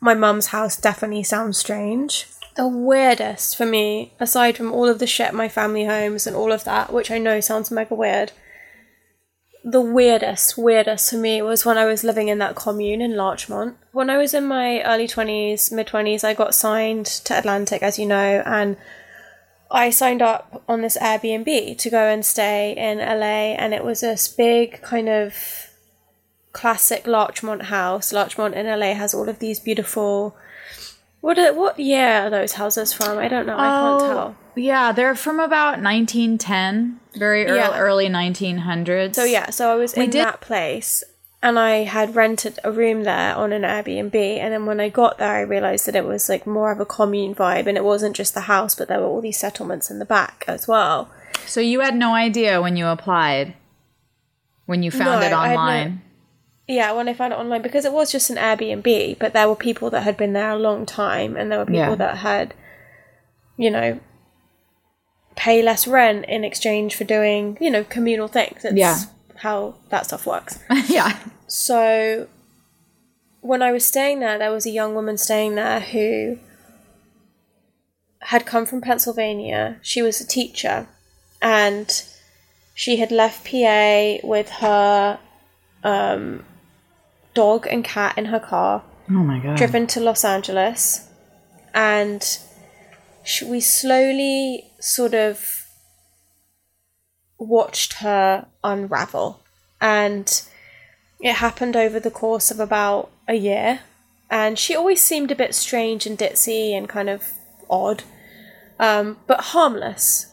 my mum's house definitely sound strange. The weirdest for me, aside from all of the shit my family homes and all of that, which I know sounds mega weird, the weirdest, weirdest for me was when I was living in that commune in Larchmont. When I was in my early 20s, mid 20s, I got signed to Atlantic, as you know, and I signed up on this Airbnb to go and stay in LA, and it was this big kind of classic Larchmont house. Larchmont in LA has all of these beautiful. What are, what year are those houses from? I don't know. I can't oh, tell. Yeah, they're from about 1910, very early, Yeah. early 1900s. So yeah, so I was in did- that place and I had rented a room there on an Airbnb and then when I got there I realized that it was like more of a commune vibe and it wasn't just the house but there were all these settlements in the back as well. So you had no idea when you applied, when you found No, it had no- online. Yeah, when I found it online because it was just an Airbnb, but there were people that had been there a long time and there were people Yeah. that had you know pay less rent in exchange for doing, you know, communal things. It's Yeah. How that stuff works. yeah. So when I was staying there, there was a young woman staying there who had come from Pennsylvania. She was a teacher and she had left PA with her um, dog and cat in her car, Oh my god. driven to Los Angeles, and sh- we slowly sort of watched her unravel. And it happened over the course of about a year. And she always seemed a bit strange and ditzy and kind of odd. um, but harmless.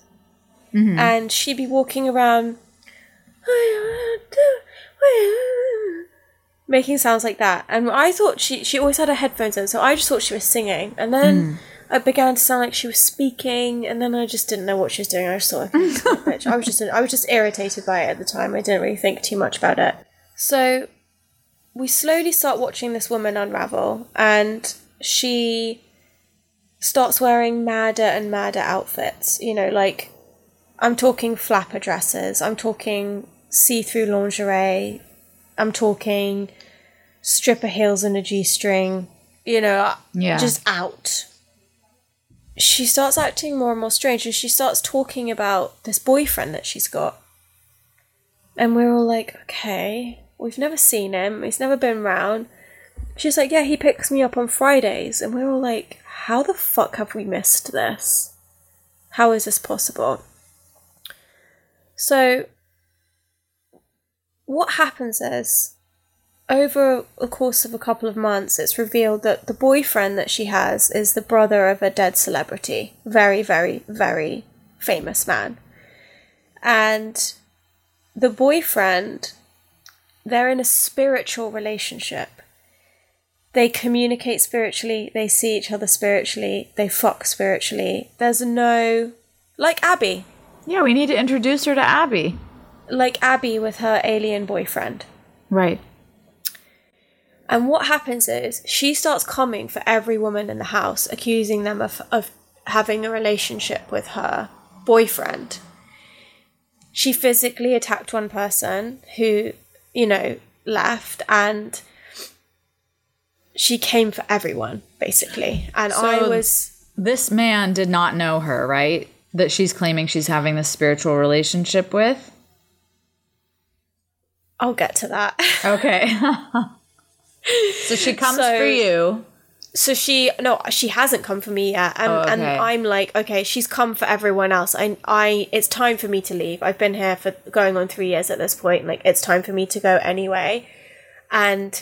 And she'd be walking around, making sounds like that. And I thought she she always had her headphones in, so I just thought she was singing. And then it began to sound like she was speaking, and then I just didn't know what she was doing. I just thought, bitch." I was just I was just irritated by it at the time. I didn't really think too much about it. So we slowly start watching this woman unravel, and she starts wearing madder and madder outfits. You know, like I'm talking flapper dresses, I'm talking see through lingerie, I'm talking stripper heels and a G string, you know, Yeah. just out. She starts acting more and more strange and she starts talking about this boyfriend that she's got. And we're all like, okay, we've never seen him, he's never been round. She's like, yeah, he picks me up on Fridays. And we're all like, how the fuck have we missed this? How is this possible? So, what happens is, over the course of a couple of months, it's revealed that the boyfriend that she has is the brother of a dead celebrity. Very, very, very famous man. And the boyfriend, they're in a spiritual relationship. They communicate spiritually, they see each other spiritually, they fuck spiritually. There's no. Like Abby. Yeah, we need to introduce her to Abby. Like Abby with her alien boyfriend. Right. And what happens is she starts coming for every woman in the house, accusing them of, of having a relationship with her boyfriend. She physically attacked one person who, you know, left and she came for everyone, basically. And I was This man did not know her, right? That she's claiming she's having this spiritual relationship with. I'll get to that. Okay. so she comes So- for you. so she no she hasn't come for me yet. And, Oh, and i'm like okay she's come for everyone else. I i it's time for me to leave. I've been here for going on three years at this point. Like it's time for me to go anyway. And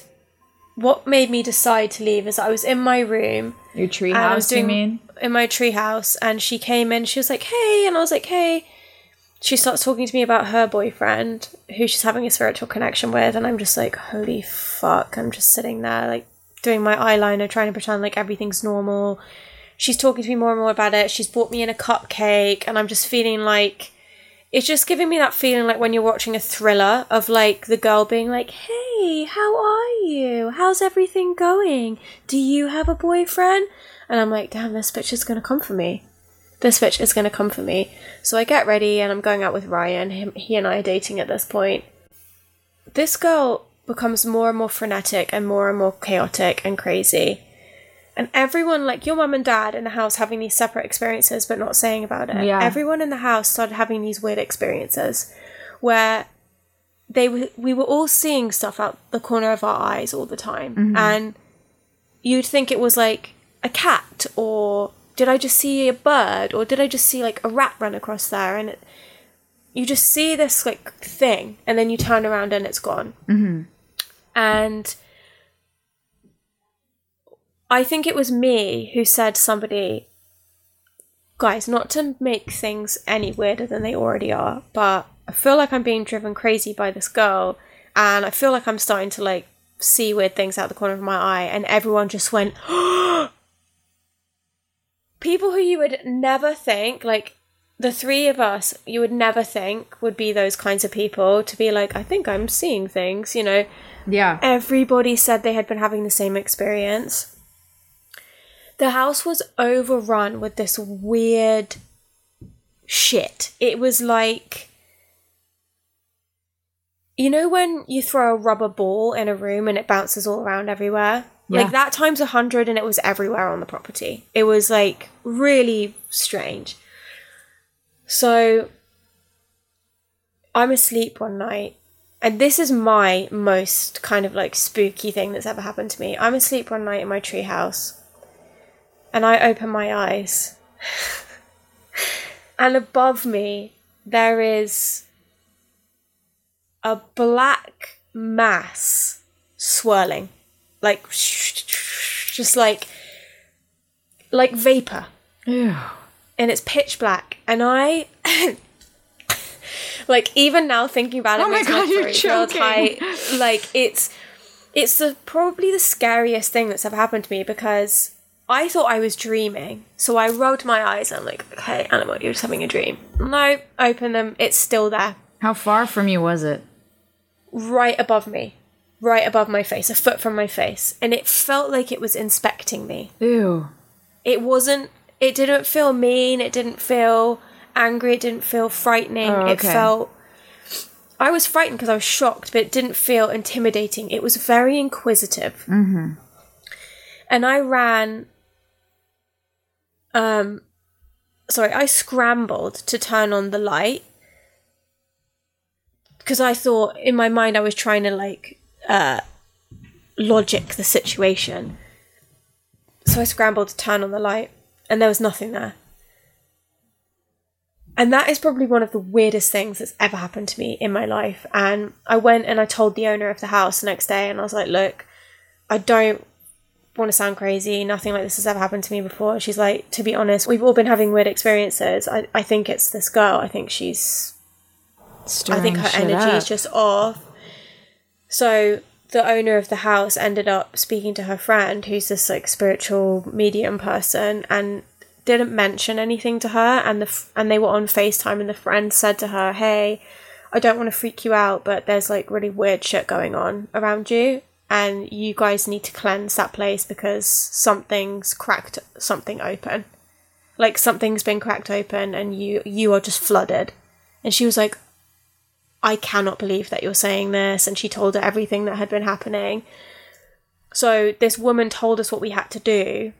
what made me decide to leave is i was in my room. Your tree i was house, you doing mean? in my treehouse and she came in. She was like hey. And i was like hey. She starts talking to me about her boyfriend who she's having a spiritual connection with. And i'm just like holy fuck i'm just sitting there like doing my eyeliner trying to pretend like everything's normal she's talking to me more and more about it she's bought me in a cupcake and i'm just feeling like it's just giving me that feeling like when you're watching a thriller of like the girl being like hey how are you how's everything going do you have a boyfriend and i'm like damn this bitch is gonna come for me this bitch is going to come for me. So I get ready and I'm going out with Ryan. Him, he and I are dating at this point. This girl becomes more and more frenetic and more and more chaotic and crazy. And everyone, like your mum and dad in the house, having these separate experiences but not saying about it. Yeah. Everyone in the house started having these weird experiences where they were, we were all seeing stuff out the corner of our eyes all the time. And you'd think it was like a cat or did I just see a bird or did I just see like a rat run across there and it, you just see this like thing and then you turn around and it's gone mm-hmm. And I think it was me who said somebody guys not to make things any weirder than they already are but I feel like I'm being driven crazy by this girl and I feel like I'm starting to like see weird things out the corner of my eye and everyone just went people who you would never think like the three of us you would never think would be those kinds of people to be like i think i'm seeing things you know Yeah. everybody said they had been having the same experience. The house was overrun with this weird shit. It was like you know when you throw a rubber ball in a room and it bounces all around everywhere? Yeah. like that times a hundred and it was everywhere on the property. It was like really strange. So i'm asleep one night and this is my most kind of like spooky thing that's ever happened to me. I'm asleep one night in my treehouse and i open my eyes. And above me there is a black mass swirling. Like just like like vapor. And it's pitch black, and I. like even now thinking about it, Oh my God, you're choking. tight. Like it's it's the probably the scariest thing that's ever happened to me because I thought I was dreaming. So I rubbed my eyes and I'm like, okay, Animal, you're just having a dream. No, open them. It's still there, How far from you was it? right above me, right above my face, a foot from my face, and it felt like it was inspecting me. Ew. It wasn't. It didn't feel mean. It didn't feel angry. It didn't feel frightening. Oh, It felt. I was frightened because I was shocked, but it didn't feel intimidating. It was very inquisitive. Mm-hmm. And I ran. Um, sorry, I scrambled to turn on the light because I thought in my mind I was trying to like uh, logic the situation. So I scrambled to turn on the light, and there was nothing there. And that is probably one of the weirdest things that's ever happened to me in my life. And I went and I told the owner of the house the next day, and I was like, look, I don't want to sound crazy. Nothing like this has ever happened to me before. She's like, to be honest, we've all been having weird experiences. I, I think it's this girl. I think she's I think her energy is just off. So the owner of the house ended up speaking to her friend, who's this like spiritual medium person, and didn't mention anything to her. And the f- and they were on Facetime, and the friend said to her, "Hey, I don't want to freak you out, but there's like really weird shit going on around you." And you guys need to cleanse that place because something's cracked something open. Like something's been cracked open and you you are just flooded. And she was like, I cannot believe that you're saying this. And she told her everything that had been happening. So this woman told us what we had to do.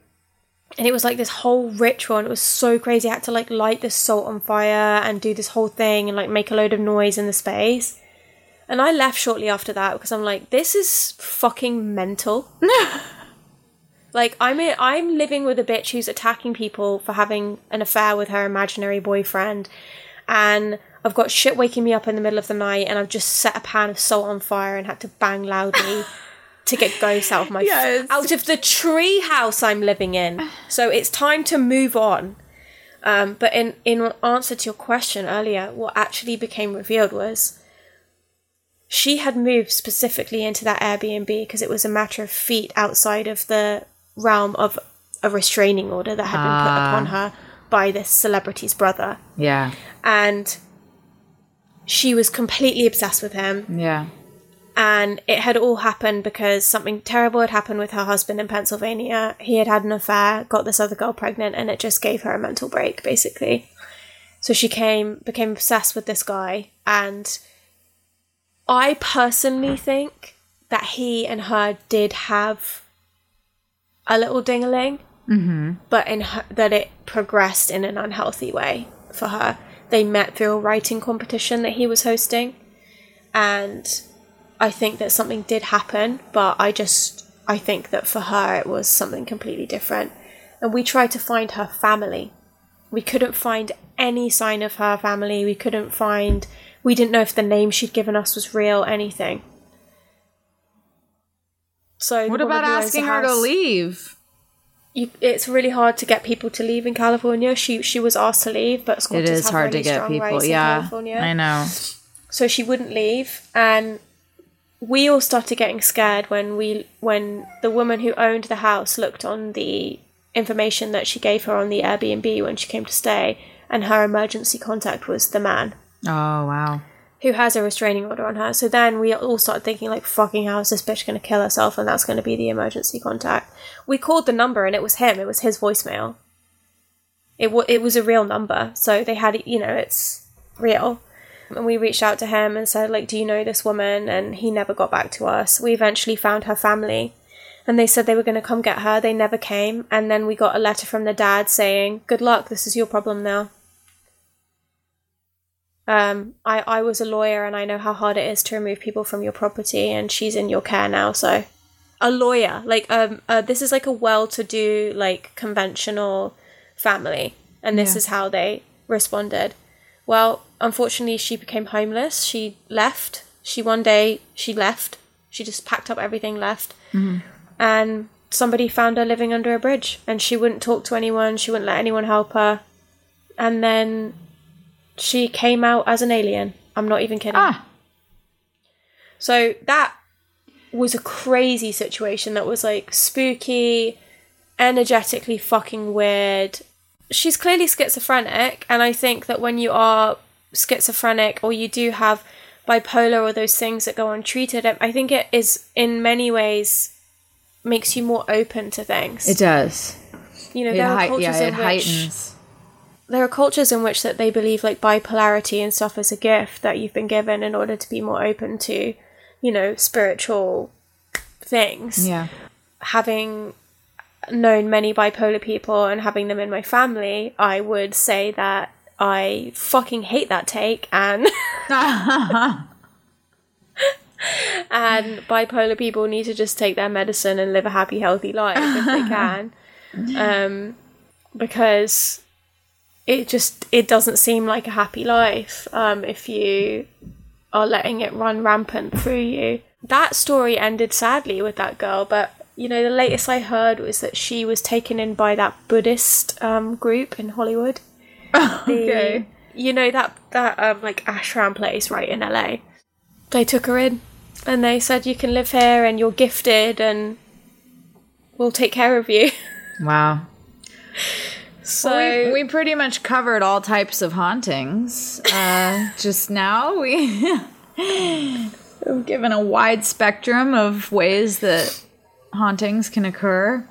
And it was like this whole ritual, and it was so crazy. I had to like light this salt on fire and do this whole thing and like make a load of noise in the space. And I left shortly after that because I'm like, this is fucking mental. like I'm in, I'm living with a bitch who's attacking people for having an affair with her imaginary boyfriend, and I've got shit waking me up in the middle of the night, and I've just set a pan of salt on fire and had to bang loudly to get ghosts out of my Yes. out of the tree house I'm living in. So it's time to move on. Um, but in in answer to your question earlier, what actually became revealed was she had moved specifically into that Airbnb because it was a matter of feet outside of the realm of a restraining order that had been put upon her by this celebrity's brother. Yeah. And she was completely obsessed with him. Yeah. And it had all happened because something terrible had happened with her husband in Pennsylvania. He had had an affair, got this other girl pregnant, and it just gave her a mental break, basically. So she came, became obsessed with this guy, and I personally think that he and her did have a little dingaling, mm-hmm. but in her, that it progressed in an unhealthy way for her. They met through a writing competition that he was hosting, and I think that something did happen, but I just I think that for her it was something completely different. And we tried to find her family. We couldn't find any sign of her family. We couldn't find we didn't know if the name she'd given us was real, anything. So What about asking her to leave? you, it's really hard to get people to leave in California. She she was asked to leave, but It is hard to get people. Yeah. California I know. so she wouldn't leave and we all started getting scared when we when the woman who owned the house looked on the information that she gave her on the Airbnb when she came to stay and her emergency contact was the man Oh, wow. who has a restraining order on her. So then we all started thinking like fucking how is this bitch going to kill herself and that's going to be the emergency contact. We called the number and it was him. It was his voicemail. It wa- it was a real number. So they had you know it's real. And we reached out to him and said like do you know this woman and he never got back to us. We eventually found her family and they said they were going to come get her. They never came and then we got a letter from the dad saying good luck this is your problem now. Um, I, I was a lawyer and I know how hard it is to remove people from your property, and she's in your care now. So, a lawyer, like, um, uh, this is like a well to do, like, conventional family, and this Yeah. is how they responded. Well, unfortunately, she became homeless. She left. She one day, she left. She just packed up everything, left. And somebody found her living under a bridge, and she wouldn't talk to anyone. She wouldn't let anyone help her and then she came out as an alien. I'm not even kidding. Ah, So that was a crazy situation that was like spooky, energetically fucking weird. She's clearly schizophrenic, and I think that when you are schizophrenic or you do have bipolar or those things that go untreated, um, I think it is in many ways makes you more open to things. it does. you know, It, there are hei- cultures yeah, it in which heightens. there are cultures in which that they believe like bipolarity and stuff is a gift that you've been given in order to be more open to, you know, spiritual things. Yeah. Having known many bipolar people and having them in my family, I would say that I fucking hate that take and and bipolar people need to just take their medicine and live a happy healthy life if they can. Um because it just it doesn't seem like a happy life um, if you are letting it run rampant through you. That story ended sadly with that girl, but you know the latest I heard was that she was taken in by that Buddhist um, group in Hollywood. The- Okay. you know that that um, like ashram place right in LA. They took her in, and they said you can live here and you're gifted and we'll take care of you. Wow. So we, we pretty much covered all types of hauntings. Uh, just now, we we've given a wide spectrum of ways that hauntings can occur.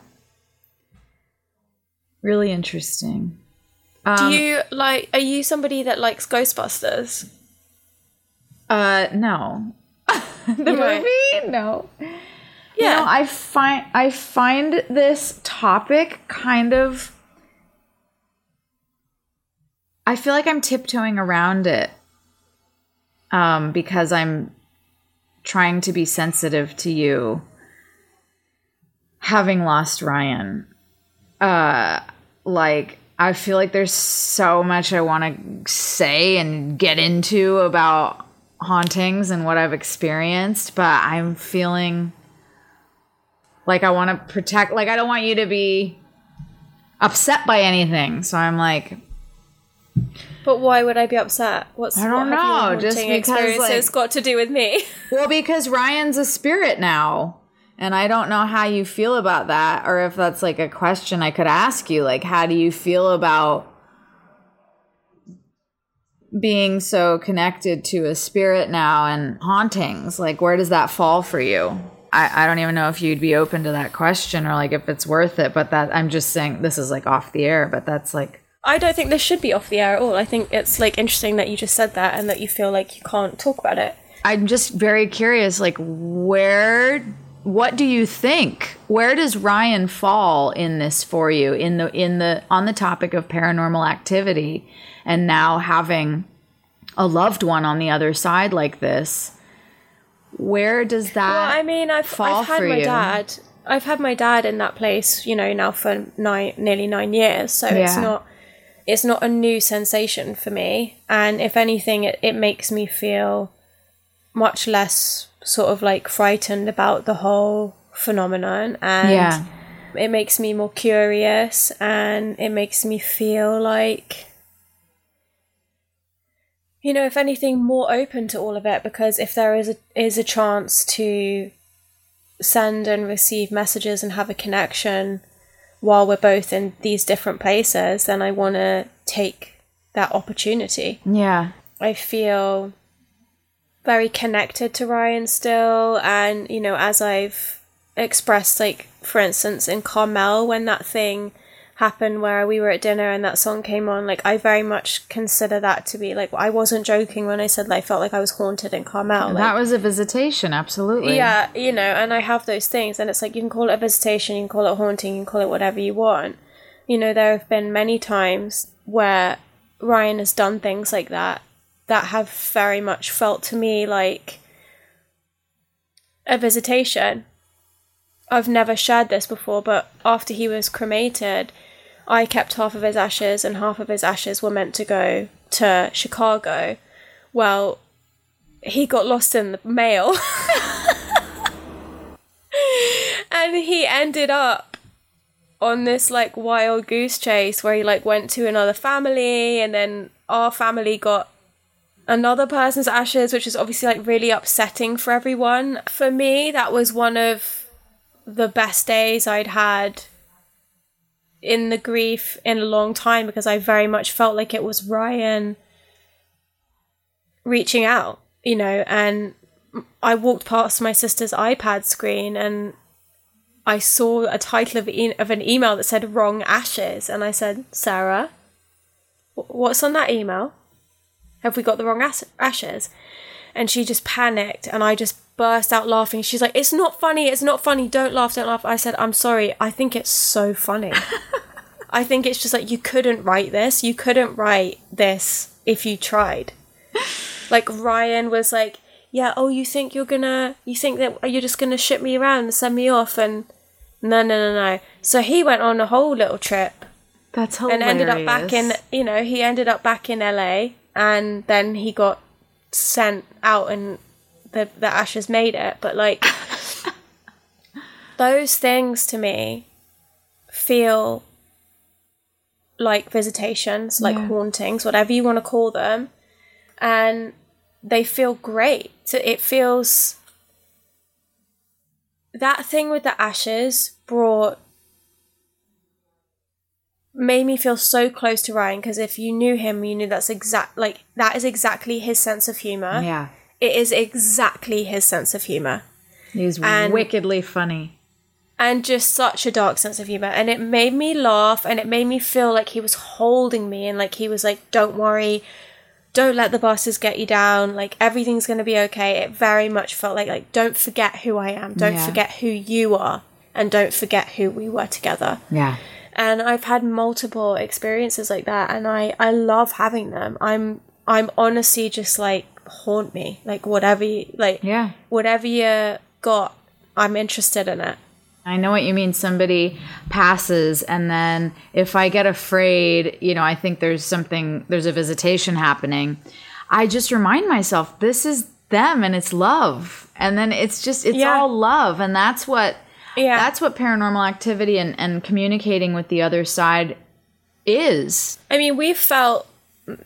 Really interesting. Do you like? Are you somebody that likes Ghostbusters? Uh, no. the movie? No. Yeah, You know, I find I find this topic kind of I feel like I'm tiptoeing around it. Um, because I'm trying to be sensitive to you having lost Ryan. Uh like I feel like there's so much I want to say and get into about hauntings and what I've experienced, but I'm feeling like I want to protect like I don't want you to be upset by anything. So I'm like but why would I be upset? What's I don't what know, just because, experiences like- got to do with me? Well, because Ryan's a spirit now. And I don't know how you feel about that or if that's like a question I could ask you. Like, how do you feel about being so connected to a spirit now and hauntings? Like, where does that fall for you? I, I don't even know if you'd be open to that question or like if it's worth it, but that I'm just saying this is like off the air, but that's like I don't think this should be off the air at all. I think it's like interesting that you just said that and that you feel like you can't talk about it. I'm just very curious, like where what do you think? Where does Ryan fall in this for you in the in the on the topic of paranormal activity and now having a loved one on the other side like this? Where does that Well, I mean, I've, fall I've had for my you? dad. I've had my dad in that place, you know, now for nine, nearly nine years. So it's not, it's not a new sensation for me. And if anything, it, it makes me feel much less sort of like frightened about the whole phenomenon. And Yeah. it makes me more curious, and it makes me feel like you know, if anything, more open to all of it because if there is a is a chance to send and receive messages and have a connection while we're both in these different places, then I want to take that opportunity. Yeah. I feel very connected to Ryan still, and you know, as I've expressed, like for instance, in Carmel when that thing happened where we were at dinner and that song came on, like I very much consider that to be like I wasn't joking when I said like, I felt like I was haunted in Carmel. Like, that was a visitation, absolutely. yeah, you know, and I have those things, and it's like you can call it a visitation, you can call it haunting, you can call it whatever you want. You know, there have been many times where Ryan has done things like that that have very much felt to me like a visitation. I've never shared this before, but after he was cremated, I kept half of his ashes, and half of his ashes were meant to go to Chicago. Well, he got lost in the mail. and he ended up on this like wild goose chase where he like went to another family and then our family got another person's ashes, which is obviously like really upsetting for everyone. For me, that was one of the best days I'd had in the grief in a long time because I very much felt like it was Ryan reaching out, you know, and I walked past my sister's iPad screen and I saw a title of, e- of an email that said wrong ashes and I said, "Sarah, what's on that email? Have we got the wrong as- ashes?" And she just panicked and I just burst out laughing. She's like, "It's not funny. It's not funny. Don't laugh. Don't laugh." I said, "I'm sorry. I think it's so funny." I think it's just like you couldn't write this. You couldn't write this if you tried. like Ryan was like, "Yeah, oh, you think you're gonna, you think that you're just gonna ship me around and send me off?" And no, no, no, no. So he went on a whole little trip That's hilarious. and ended up back in, you know, he ended up back in LA, and then he got sent out, and the the ashes made it. But like those things to me feel like visitations, like Yeah. hauntings, whatever you want to call them, and they feel great. So it feels that thing with the ashes brought made me feel so close to Ryan because if you knew him, you knew that's exact like that is exactly his sense of humor. Yeah. It is exactly his sense of humor He's And- wickedly funny. and just such a dark sense of humor and it made me laugh and it made me feel like he was holding me and like he was like don't worry don't let the bosses get you down like everything's going to be okay it very much felt like like don't forget who i am don't Yeah. forget who you are and don't forget who we were together Yeah. And i've had multiple experiences like that and i i love having them i'm i'm honestly just like haunt me like whatever you like Yeah. whatever you got i'm interested in it I know what you mean. Somebody passes, and then if I get afraid, you know, I think there's something, there's a visitation happening. I just remind myself, this is them and it's love. And then it's just, it's Yeah. all love. And that's what, Yeah. that's what paranormal activity and, and communicating with the other side is. I mean, we've felt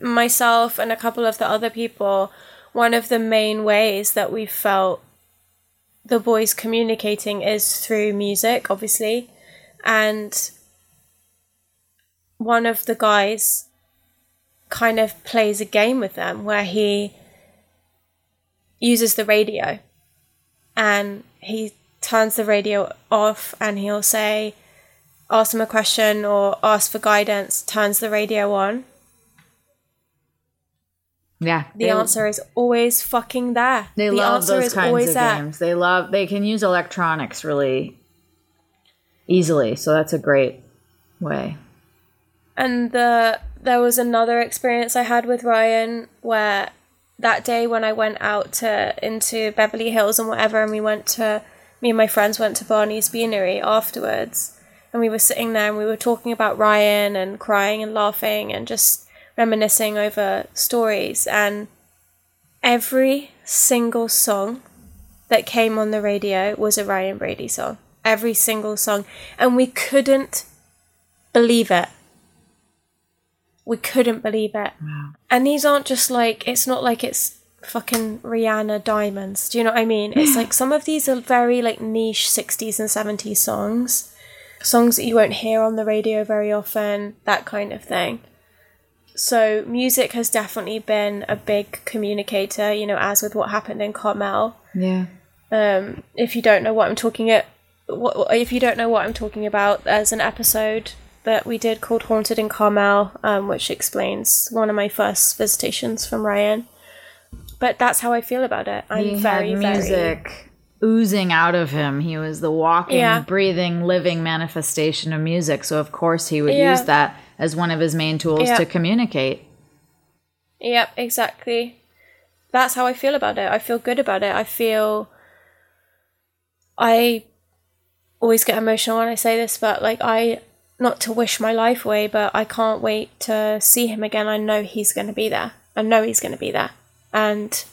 myself and a couple of the other people. One of the main ways that we felt the boys communicating is through music, obviously, and one of the guys kind of plays a game with them where he uses the radio and he turns the radio off and he'll say ask them a question or ask for guidance, turns the radio on, Yeah. the they- answer is always fucking there. They the love answer those is kinds always of there. games. They love, they can use electronics really easily. So that's a great way. And the there was another experience I had with Ryan where that day when I went out to into Beverly Hills and whatever, and we went to me and my friends went to Barney's Beanery afterwards, and we were sitting there and we were talking about Ryan and crying and laughing and just reminiscing over stories and every single song that came on the radio was a Ryan Brady song. Every single song. And we couldn't believe it. We couldn't believe it. And these aren't just like, it's not like it's fucking Rihanna Diamonds. Do you know what I mean? It's like some of these are very like niche 60s and 70s songs. Songs that you won't hear on the radio very often, that kind of thing. So music has definitely been a big communicator, you know, as with what happened in Carmel. Yeah. Um, if you don't know what I'm talking it, what if you don't know what I'm talking about, there's an episode that we did called "Haunted in Carmel," um, which explains one of my first visitations from Ryan. But that's how I feel about it. I'm he very, had very music oozing out of him. He was the walking, Yeah. breathing, living manifestation of music. So of course he would Yeah. use that as one of his main tools Yeah. to communicate. Yep, exactly. That's how I feel about it. I feel good about it. I feel I always get emotional when I say this, but like I not to wish my life away, but I can't wait to see him again. I know he's going to be there. I know he's going to be there. And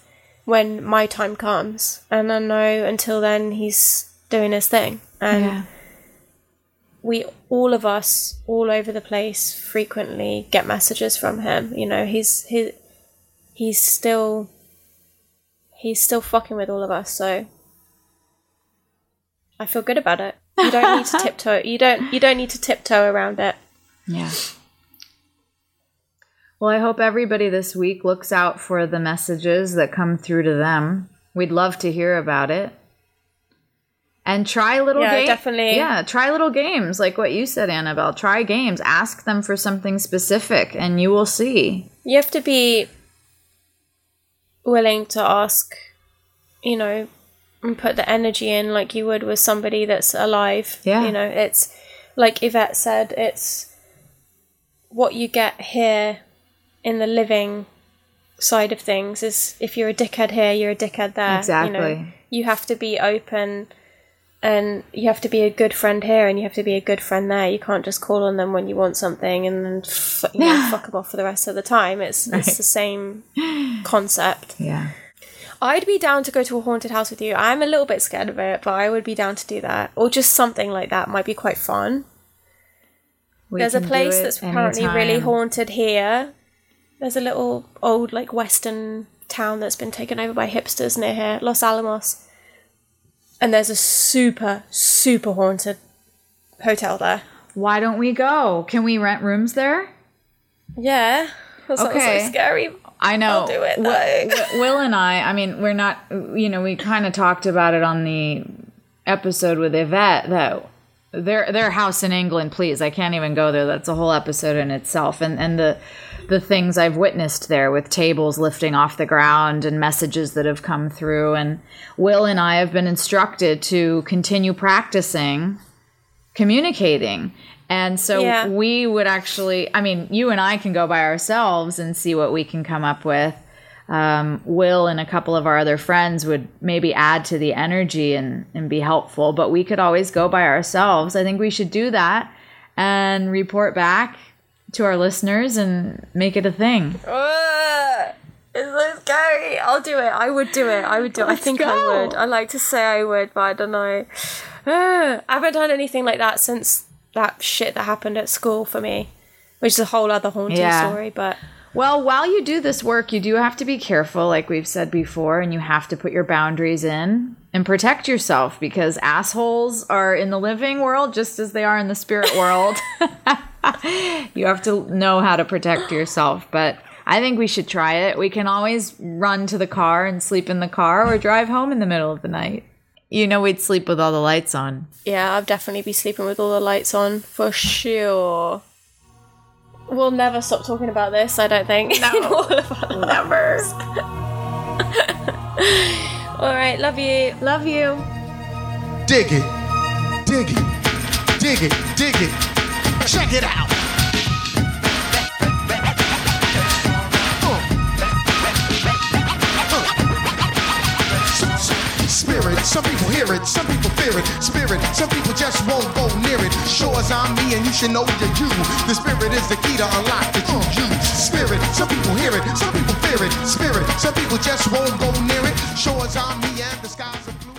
when my time comes, and I know until then he's doing his thing. And we all of us all over the place frequently get messages from him. You know, he's he he's still he's still fucking with all of us, so I feel good about it. You don't need to tiptoe. You don't you don't need to tiptoe around it. Yeah. Well, I hope everybody this week looks out for the messages that come through to them. We'd love to hear about it. And try little Yeah, games. definitely. Yeah, try little games like what you said, Annabelle. Try games. Ask them for something specific, and you will see. You have to be willing to ask, you know, and put the energy in like you would with somebody that's alive. Yeah. You know, it's like Yvette said, it's what you get here in the living side of things is if you're a dickhead here, you're a dickhead there. You, know, Exactly. you have to be open and you have to be a good friend here and you have to be a good friend there. You can't just call on them when you want something and then f- you know, fuck them off for the rest of the time. It's it's the same concept. Yeah. I'd be down to go to a haunted house with you. I'm a little bit scared of it, but I would be down to do that. Or just something like that might be quite fun. We There's a place that's apparently really haunted here. There's a little old like western town that's been taken over by hipsters near here, Los Alamos. And there's a super super haunted hotel there. Why don't we go? Can we rent rooms there? Yeah. That Okay. so scary. I know. I'll do it, Wi- though. Wi- Will and I, I mean, we're not, you know, we kind of talked about it on the episode with Yvette though. their their house in England, please. I can't even go there. That's a whole episode in itself. And and the the things I've witnessed there with tables lifting off the ground and messages that have come through. And Will and I have been instructed to continue practicing communicating. And so Yeah. we would actually, I mean, you and I can go by ourselves and see what we can come up with. Um, Will and a couple of our other friends would maybe add to the energy and, and be helpful, but we could always go by ourselves. I think we should do that and report back to our listeners and make it a thing. Ugh, it's so scary. I'll do it. I would do it. I would do it. I Let's think I would. I like to say I would, but I don't know. Ugh, I haven't done anything like that since that shit that happened at school for me, which is a whole other haunting Yeah. story. But Well, while you do this work, you do have to be careful, like we've said before, and you have to put your boundaries in and protect yourself because assholes are in the living world just as they are in the spirit world. you have to know how to protect yourself. But I think we should try it. We can always run to the car and sleep in the car or drive home in the middle of the night. You know, we'd sleep with all the lights on. yeah, I'll definitely be sleeping with all the lights on for sure. We'll never stop talking about this, I don't think. in all of our Never. All right, love you. Love you. Dig it, dig it, dig it, dig it. Check it out. Spirit, some people hear it, some people fear it. Spirit, some people just won't go near it. Sure as I'm me, and you should know you're you. The spirit is the key to unlock the true you. Spirit, some people hear it, some people fear it. Spirit, some people just won't go near it. Sure as I'm me, and the skies.